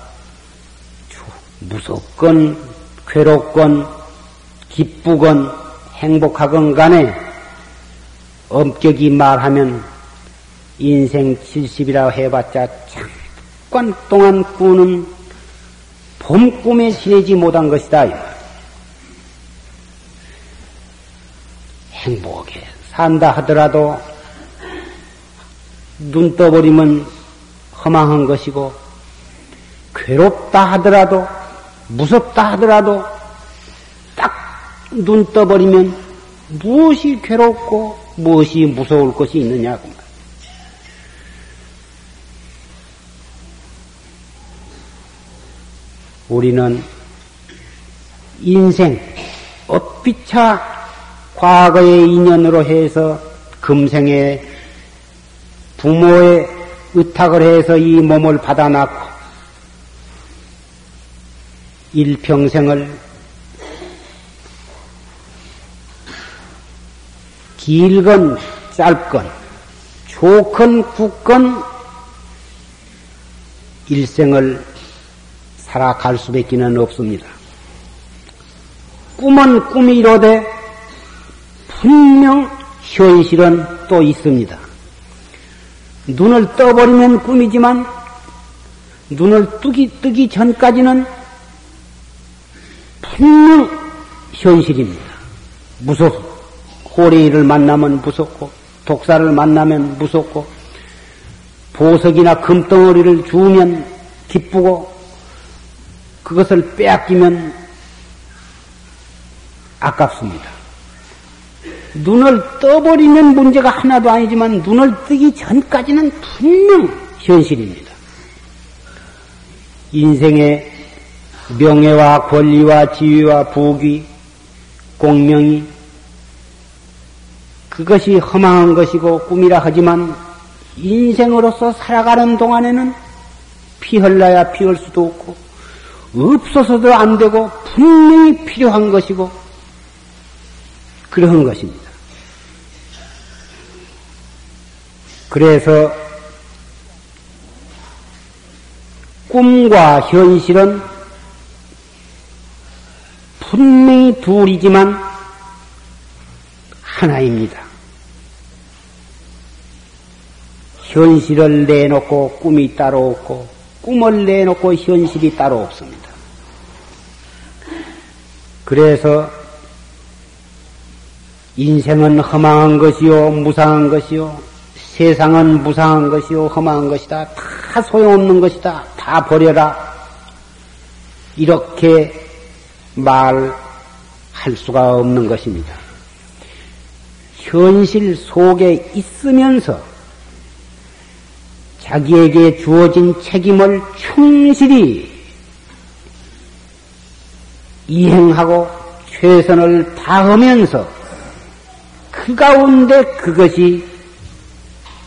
무섭건 괴롭건 기쁘건 행복하건 간에 엄격히 말하면 인생 70이라 해봤자 잠깐 동안 꾸는 봄 꿈에 지내지 못한 것이다. 행복하게 산다 하더라도 눈 떠버리면 허망한 것이고 괴롭다 하더라도 무섭다 하더라도 딱 눈 떠버리면 무엇이 괴롭고 무엇이 무서울 것이 있느냐고 말. 우리는 인생 엇비차 과거의 인연으로 해서 금생에 부모의 의탁을 해서 이 몸을 받아놨고 일평생을 길건 짧건 좋건 굳건 일생을 살아갈 수밖에는 없습니다. 꿈은 꿈이로되 분명 현실은 또 있습니다. 눈을 떠버리면 꿈이지만 눈을 뜨기, 뜨기 전까지는 분명 현실입니다. 무섭고 호리를 만나면 무섭고 독사를 만나면 무섭고 보석이나 금덩어리를 주우면 기쁘고 그것을 빼앗기면 아깝습니다. 눈을 떠버리면 문제가 하나도 아니지만 눈을 뜨기 전까지는 분명 현실입니다. 인생의 명예와 권리와 지위와 부귀, 공명이 그것이 허망한 것이고 꿈이라 하지만 인생으로서 살아가는 동안에는 피흘라야 피할 수도 없고 없어서도 안 되고 분명히 필요한 것이고 그러한 것입니다. 그래서 꿈과 현실은 분명히 둘이지만 하나입니다. 현실을 내놓고 꿈이 따로 없고 꿈을 내놓고 현실이 따로 없습니다. 그래서 인생은 허망한 것이요, 무상한 것이요, 세상은 무상한 것이요, 허망한 것이다. 다 소용없는 것이다. 다 버려라. 이렇게 말할 수가 없는 것입니다. 현실 속에 있으면서 자기에게 주어진 책임을 충실히 이행하고 최선을 다하면서 그 가운데 그것이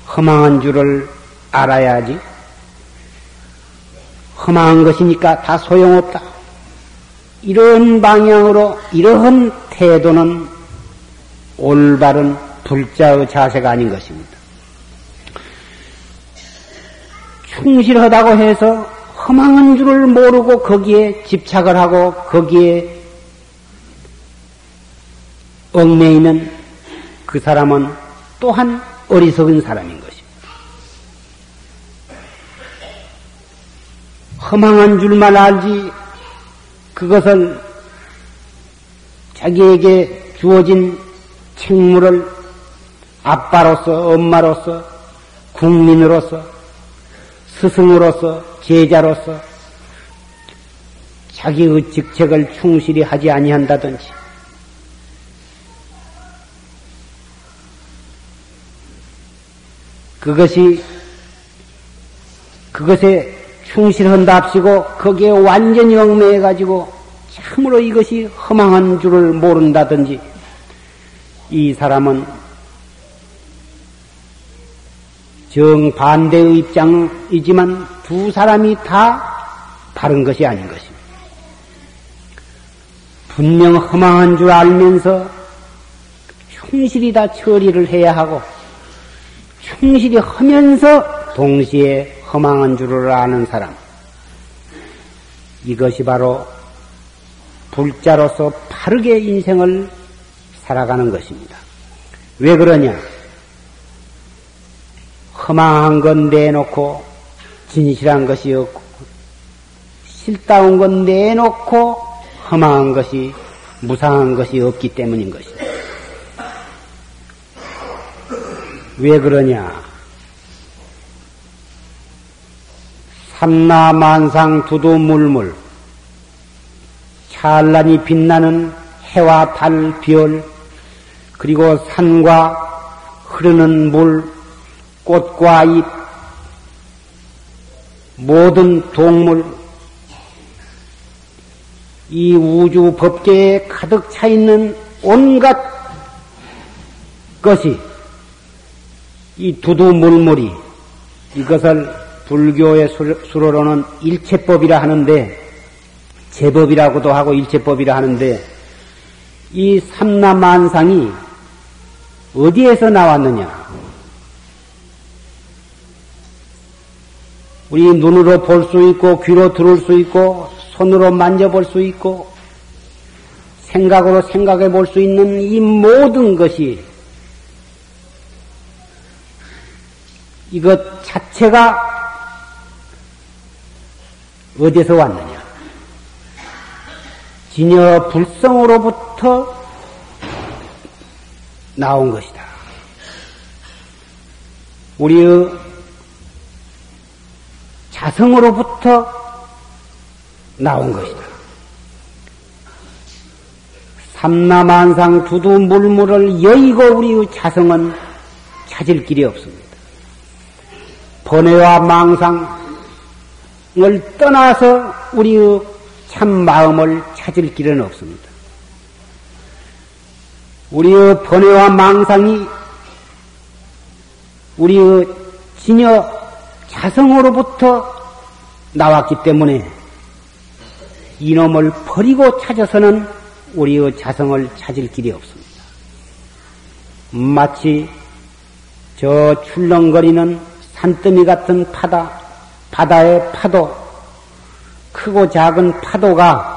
허망한 줄을 알아야지. 허망한 것이니까 다 소용없다. 이런 방향으로 이러한 태도는 올바른 불자의 자세가 아닌 것입니다. 충실하다고 해서 허망한 줄을 모르고 거기에 집착을 하고 거기에 얽매이면 그 사람은 또한 어리석은 사람인 것입니다. 허망한 줄만 알지 그것을 자기에게 주어진 책무를 아빠로서 엄마로서 국민으로서 스승으로서 제자로서 자기의 직책을 충실히 하지 아니한다든지 그것이 그것에 충실한답시고 거기에 완전히 얽매여 가지고 참으로 이것이 허망한 줄을 모른다든지 이 사람은 정반대의 입장이지만 두 사람이 다 바른 것이 아닌 것입니다. 분명 허망한 줄 알면서 충실히 다 처리를 해야 하고 충실히 하면서 동시에 허망한 줄을 아는 사람. 이것이 바로 불자로서 바르게 인생을 살아가는 것입니다. 왜 그러냐? 허망한 건 내놓고 진실한 것이 없고 실다운 건 내놓고 허망한 것이 무상한 것이 없기 때문인 것입니다. 왜 그러냐? 삼나만상 두두물물 찬란히 빛나는 해와 달, 별, 그리고 산과 흐르는 물, 꽃과 잎, 모든 동물, 이 우주 법계에 가득 차 있는 온갖 것이 이 두두물물이 이것을 불교의 수로로는 일체법이라 하는데 제법이라고도 하고 일체법이라 하는데 이 삼라만상이 어디에서 나왔느냐? 우리 눈으로 볼 수 있고 귀로 들을 수 있고 손으로 만져볼 수 있고 생각으로 생각해 볼 수 있는 이 모든 것이 이것 자체가 어디서 왔느냐? 진여 불성으로부터 나온 것이다. 우리의 자성으로부터 나온 것이다. 삼라만상 두두 물물을 여의고 우리의 자성은 찾을 길이 없습니다. 번뇌와 망상을 떠나서 우리의 참 마음을 찾을 길은 없습니다. 우리의 번뇌와 망상이 우리의 진여 자성으로부터 나왔기 때문에 이놈을 버리고 찾아서는 우리의 자성을 찾을 길이 없습니다. 마치 저 출렁거리는 산더미 같은 파다, 바다의 파도, 크고 작은 파도가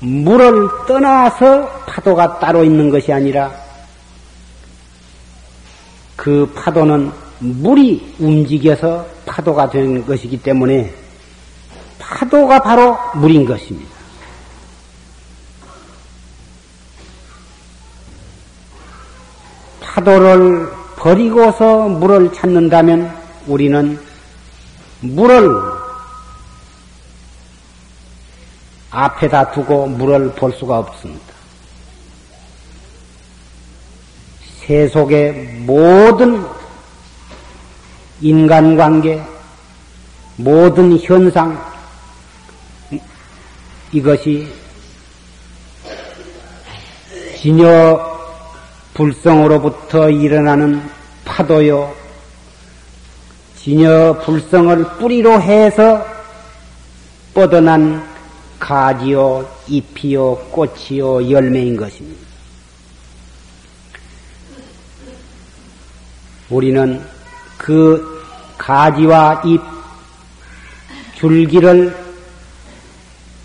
물을 떠나서 파도가 따로 있는 것이 아니라 그 파도는 물이 움직여서 파도가 된 것이기 때문에 파도가 바로 물인 것입니다. 파도를 버리고서 물을 찾는다면 우리는 물을 앞에다 두고 물을 볼 수가 없습니다. 세속의 모든 인간관계, 모든 현상, 이것이 진여 불성으로부터 일어나는 파도요, 진여 불성을 뿌리로 해서 뻗어난 가지요, 잎이요, 꽃이요, 열매인 것입니다. 우리는 그 가지와 잎, 줄기를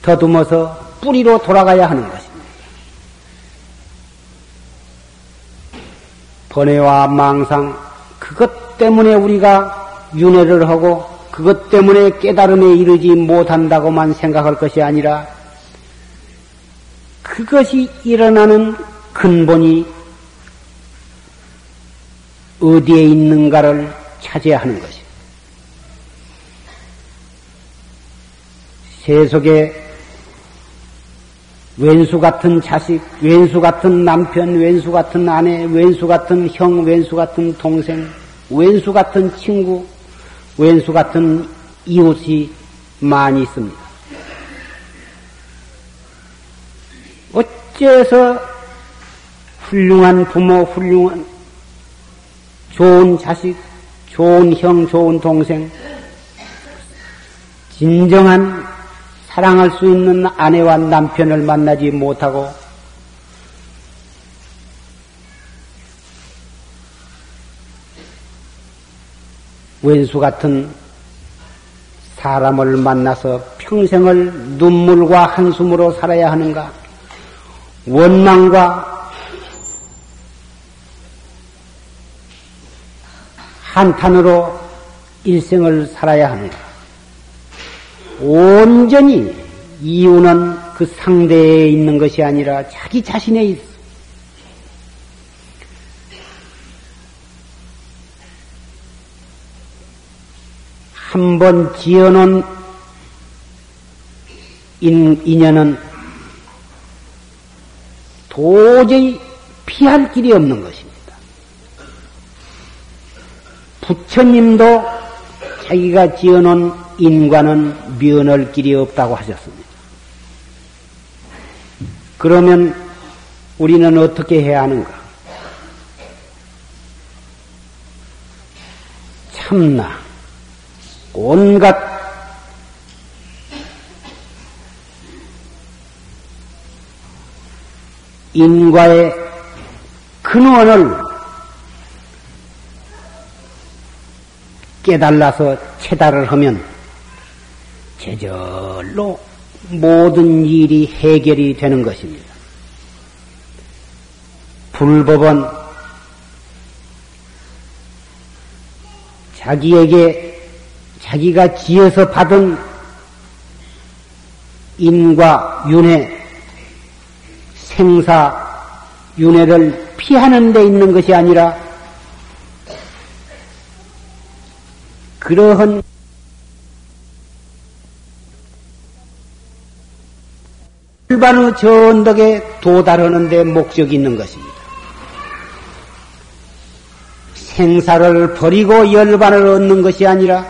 더듬어서 뿌리로 돌아가야 하는 것입니다. 번뇌와 망상, 그것 때문에 우리가 윤회를 하고 그것 때문에 깨달음에 이르지 못한다고만 생각할 것이 아니라 그것이 일어나는 근본이 어디에 있는가를 찾아야 하는 것입니다. 세속에 왼수 같은 자식, 왼수 같은 남편, 왼수 같은 아내, 왼수 같은 형, 왼수 같은 동생, 왼수 같은 친구, 왼수 같은 이웃이 많이 있습니다. 어째서 훌륭한 부모, 훌륭한 좋은 자식, 좋은 형, 좋은 동생, 진정한 사랑할 수 있는 아내와 남편을 만나지 못하고 왼수 같은 사람을 만나서 평생을 눈물과 한숨으로 살아야 하는가? 원망과 한탄으로 일생을 살아야 하는가? 온전히 이유는 그 상대에 있는 것이 아니라 자기 자신에 있어. 한 번 지어놓은 인, 인연은 도저히 피할 길이 없는 것입니다. 부처님도 자기가 지어놓은 인과는 면할 길이 없다고 하셨습니다. 그러면 우리는 어떻게 해야 하는가? 참나, 온갖 인과의 근원을 깨달아서 체달을 하면 제절로 모든 일이 해결이 되는 것입니다. 불법은 자기에게 자기가 지어서 받은 인과 윤회 생사 윤회를 피하는 데 있는 것이 아니라 그러한 일반의 저 언덕에 도달하는 데 목적이 있는 것입니다. 생사를 버리고 열반을 얻는 것이 아니라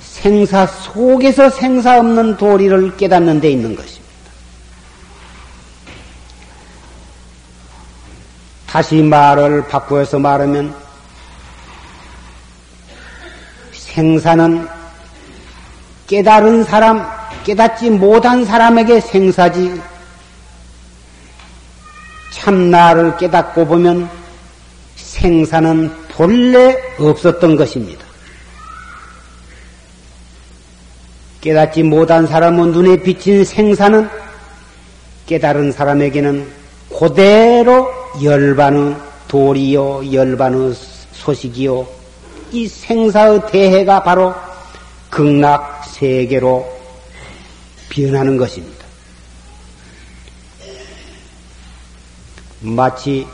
생사 속에서 생사 없는 도리를 깨닫는 데 있는 것입니다. 다시 말을 바꾸어서 말하면 생사는 깨달은 사람, 깨닫지 못한 사람에게 생사지 참나를 깨닫고 보면 생사는 본래 없었던 것입니다. 깨닫지 못한 사람은 눈에 비친 생사는 깨달은 사람에게는 그대로 열반의 도리요, 열반의 소식이요, 이 생사의 대해가 바로 극락 세계로 변하는 것입니다. 마치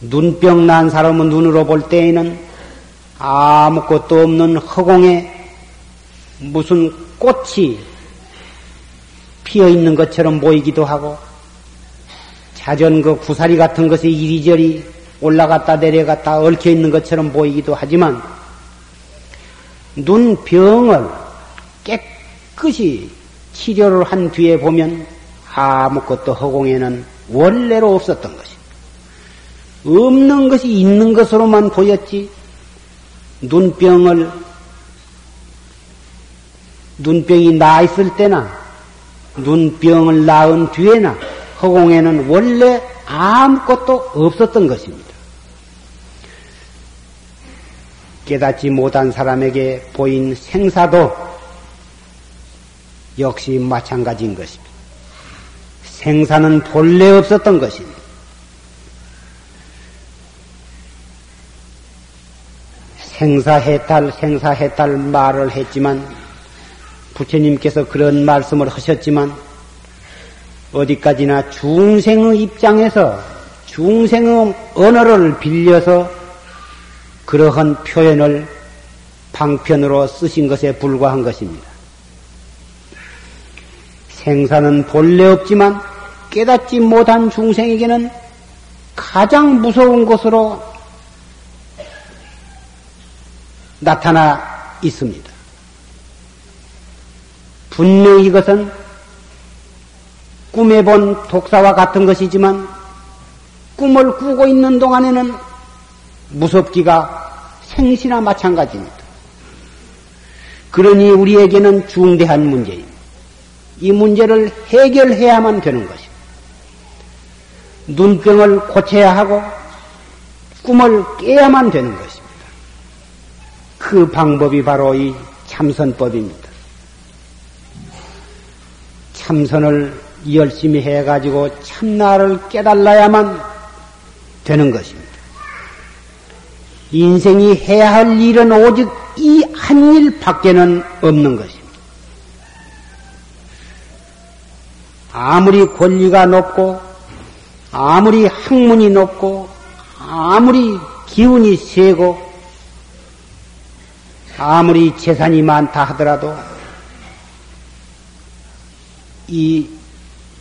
눈병 난 사람은 눈으로 볼 때에는 아무것도 없는 허공에 무슨 꽃이 피어 있는 것처럼 보이기도 하고 자전거 구사리 같은 것이 이리저리 올라갔다 내려갔다 얽혀 있는 것처럼 보이기도 하지만 눈 병을 깨끗이 치료를 한 뒤에 보면 아무것도 허공에는 원래로 없었던 것이 없는 것이 있는 것으로만 보였지 눈병을 눈병이 나 있을 때나 눈병을 낳은 뒤에나 허공에는 원래 아무것도 없었던 것입니다. 깨닫지 못한 사람에게 보인 생사도 역시 마찬가지인 것입니다. 생사는 본래 없었던 것입니다. 생사해탈, 생사해탈 말을 했지만 부처님께서 그런 말씀을 하셨지만 어디까지나 중생의 입장에서 중생의 언어를 빌려서 그러한 표현을 방편으로 쓰신 것에 불과한 것입니다. 생사는 본래 없지만 깨닫지 못한 중생에게는 가장 무서운 것으로 나타나 있습니다. 분명히 이것은 꿈에 본 독사와 같은 것이지만 꿈을 꾸고 있는 동안에는 무섭기가 생시나 마찬가지입니다. 그러니 우리에게는 중대한 문제입니다. 이 문제를 해결해야만 되는 것입니다. 눈병을 고쳐야 하고 꿈을 깨야만 되는 것입니다. 그 방법이 바로 이 참선법입니다. 참선을 열심히 해가지고 참나를 깨달아야만 되는 것입니다. 인생이 해야 할 일은 오직 이 한 일 밖에는 없는 것입니다. 아무리 권리가 높고, 아무리 학문이 높고, 아무리 기운이 세고, 아무리 재산이 많다 하더라도, 이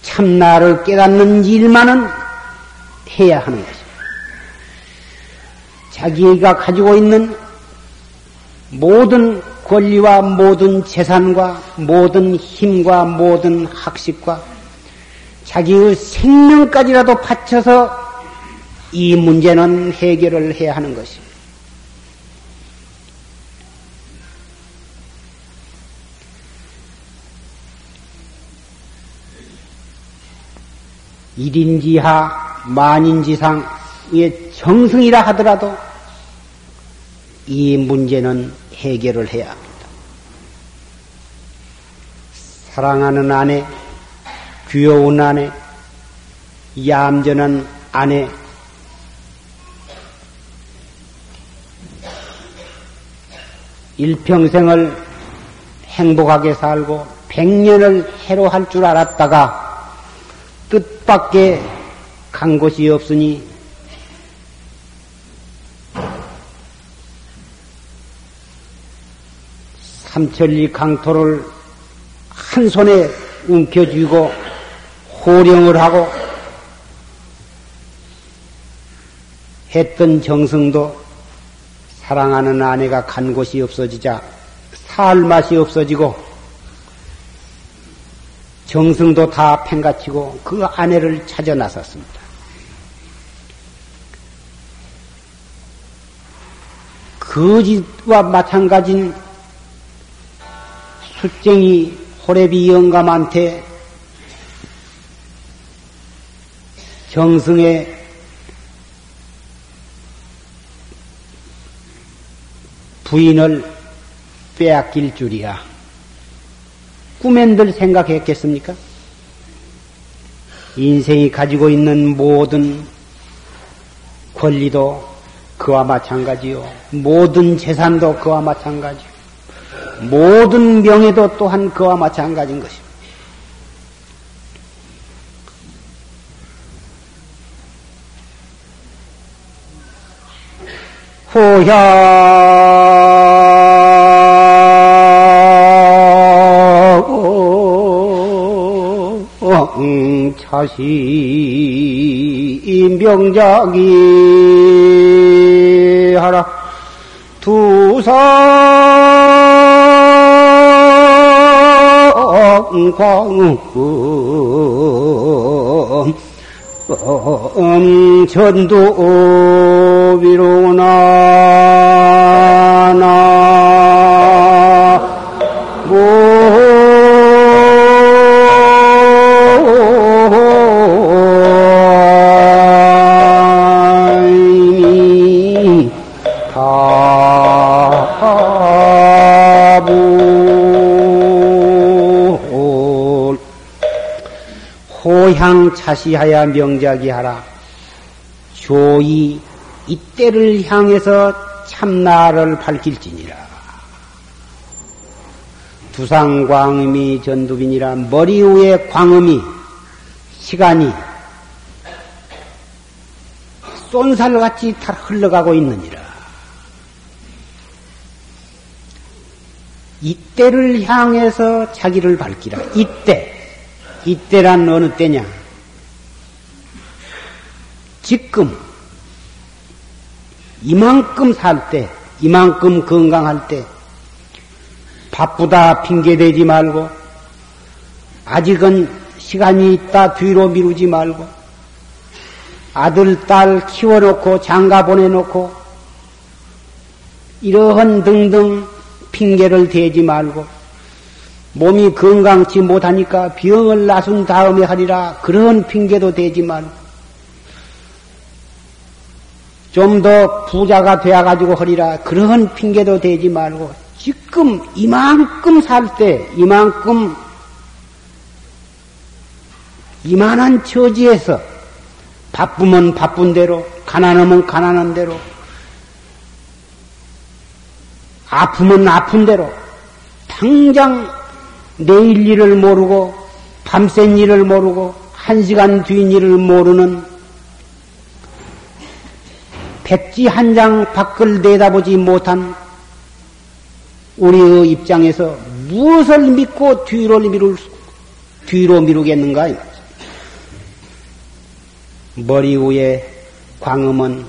참나를 깨닫는 일만은 해야 하는 것입니다. 자기가 가지고 있는 모든 권리와 모든 재산과 모든 힘과 모든 학식과 자기의 생명까지라도 바쳐서 이 문제는 해결을 해야 하는 것입니다. 일인지하 만인지상의 정승이라 하더라도 이 문제는 해결을 해야 합니다. 사랑하는 아내, 귀여운 아내, 얌전한 아내, 일평생을 행복하게 살고 백년을 해로할 줄 알았다가 뜻밖에 간 곳이 없으니 삼천리 강토를 한 손에 움켜쥐고 호령을 하고 했던 정성도 사랑하는 아내가 간 곳이 없어지자 살 맛이 없어지고 정성도 다 팽가치고 그 아내를 찾아 나섰습니다. 거짓과 마찬가지인 숫쟁이 호래비 영감한테 정승의 부인을 빼앗길 줄이야. 꿈엔들 생각했겠습니까? 인생이 가지고 있는 모든 권리도 그와 마찬가지요. 모든 재산도 그와 마찬가지요. 모든 명예도 또한 그와 마찬가지인 것입니다. 호향 차시 명작이 하라 두성 광금 음, 전도 위로나 나. 호 향 차시하야 명작이 하라. 조이 이때를 향해서 참나를 밝힐지니라. 두상광음이 전두빈이라 머리 위에 광음이 시간이 쏜살같이 다 흘러가고 있느니라. 이때를 향해서 자기를 밝히라. 이때. 이때란 어느 때냐? 지금, 이만큼 살 때, 이만큼 건강할 때, 바쁘다 핑계대지 말고, 아직은 시간이 있다 뒤로 미루지 말고, 아들, 딸 키워놓고 장가 보내놓고, 이러한 등등 핑계를 대지 말고, 몸이 건강치 못하니까 병을 나순 다음에 하리라. 그런 핑계도 말고 좀더 부자가 되어가지고 하리라. 그런 핑계도 대지 말고 지금 이만큼 살 때 이만큼 이만한 처지에서 바쁘면 바쁜 대로 가난하면 가난한 대로 아프면 아픈 대로 당장 내일 일을 모르고 밤샌 일을 모르고 한 시간 뒤인 일을 모르는 백지 한 장 밖을 내다보지 못한 우리의 입장에서 무엇을 믿고 뒤로 미룰 뒤로 미루겠는가? 머리 위에 광음은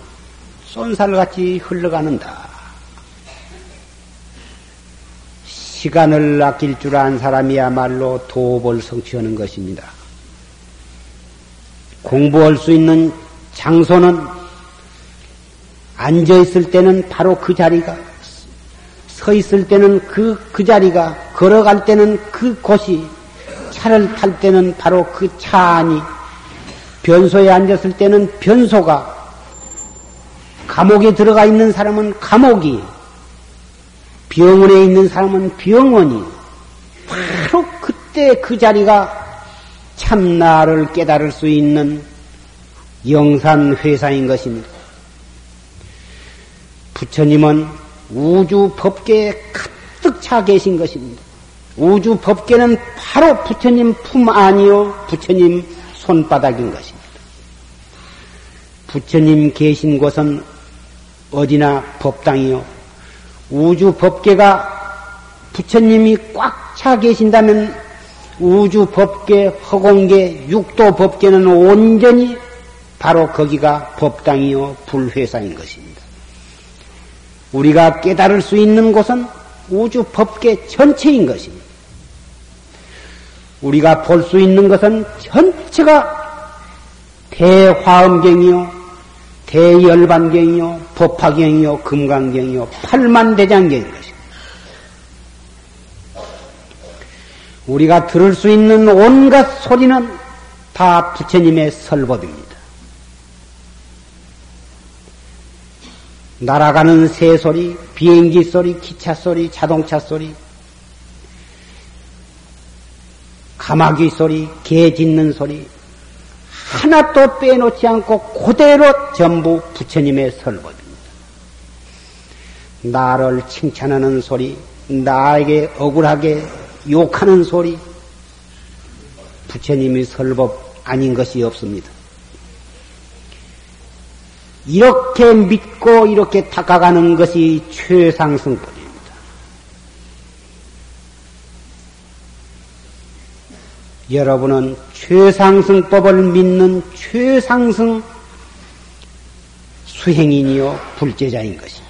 쏜살같이 흘러가는다. 시간을 아낄 줄 아는 사람이야말로 도업을 성취하는 것입니다. 공부할 수 있는 장소는 앉아 있을 때는 바로 그 자리가, 서 있을 때는 그, 그 자리가, 걸어갈 때는 그 곳이, 차를 탈 때는 바로 그 차 안이, 변소에 앉았을 때는 변소가, 감옥에 들어가 있는 사람은 감옥이, 병원에 있는 사람은 병원이 바로 그때 그 자리가 참나를 깨달을 수 있는 영산회사인 것입니다. 부처님은 우주 법계에 가득 차 계신 것입니다. 우주 법계는 바로 부처님 품 아니요, 부처님 손바닥인 것입니다. 부처님 계신 곳은 어디나 법당이요. 우주 법계가 부처님이 꽉 차 계신다면 우주 법계, 허공계, 육도 법계는 온전히 바로 거기가 법당이요 불회사인 것입니다. 우리가 깨달을 수 있는 곳은 우주 법계 전체인 것입니다. 우리가 볼 수 있는 것은 전체가 대화엄경이요, 대열반경이요, 법화경이요, 금강경이요, 팔만대장경인. 우리가 들을 수 있는 온갖 소리는 다 부처님의 설법입니다. 날아가는 새 소리, 비행기 소리, 기차 소리, 자동차 소리, 가마귀 소리, 개 짖는 소리, 하나도 빼놓지 않고 그대로 전부 부처님의 설법입니다. 나를 칭찬하는 소리, 나에게 억울하게 욕하는 소리, 부처님의 설법 아닌 것이 없습니다. 이렇게 믿고 이렇게 닦아가는 것이 최상승법입니다. 여러분은 최상승법을 믿는 최상승 수행인이요 불제자인 것입니다.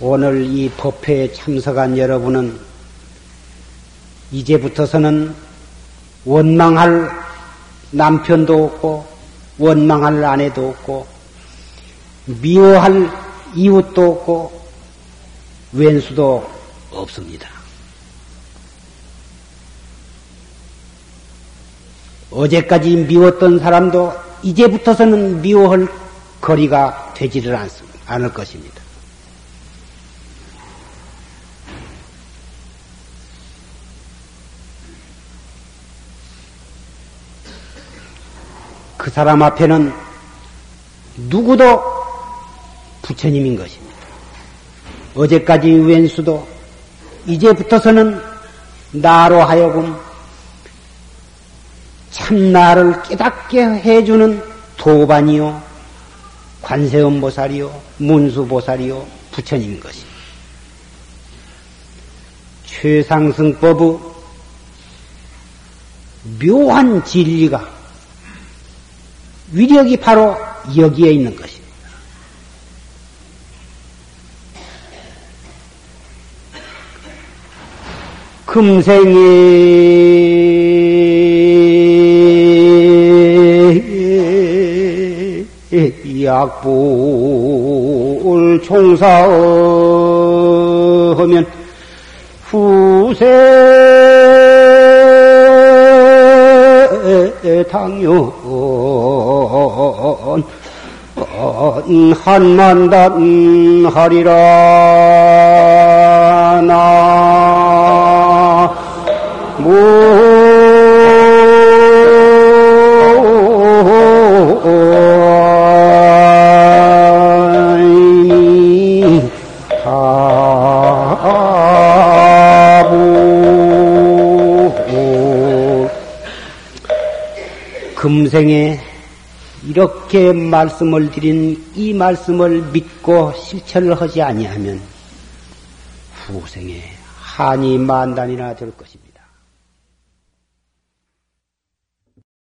오늘 이 법회에 참석한 여러분은 이제부터서는 원망할 남편도 없고 원망할 아내도 없고 미워할 이웃도 없고 왼수도 없습니다. 어제까지 미웠던 사람도 이제부터서는 미워할 거리가 되지를. 않을 것입니다. 그 사람 앞에는 누구도 부처님인 것입니다. 어제까지 왼수도 이제부터서는 나로 하여금 참 나를 깨닫게 해주는 도반이요, 관세음보살이요, 문수보살이요, 부처님인 것입니다. 최상승법의 묘한 진리가 위력이 바로 여기에 있는 것입니다. 금생이. 약불 총사하면 후세 당연 한만단 하리라 나무 금생에 이렇게 말씀을 드린 이 말씀을 믿고 실천을 하지 아니하면 후생에 한이 만단이나 될 것입니다.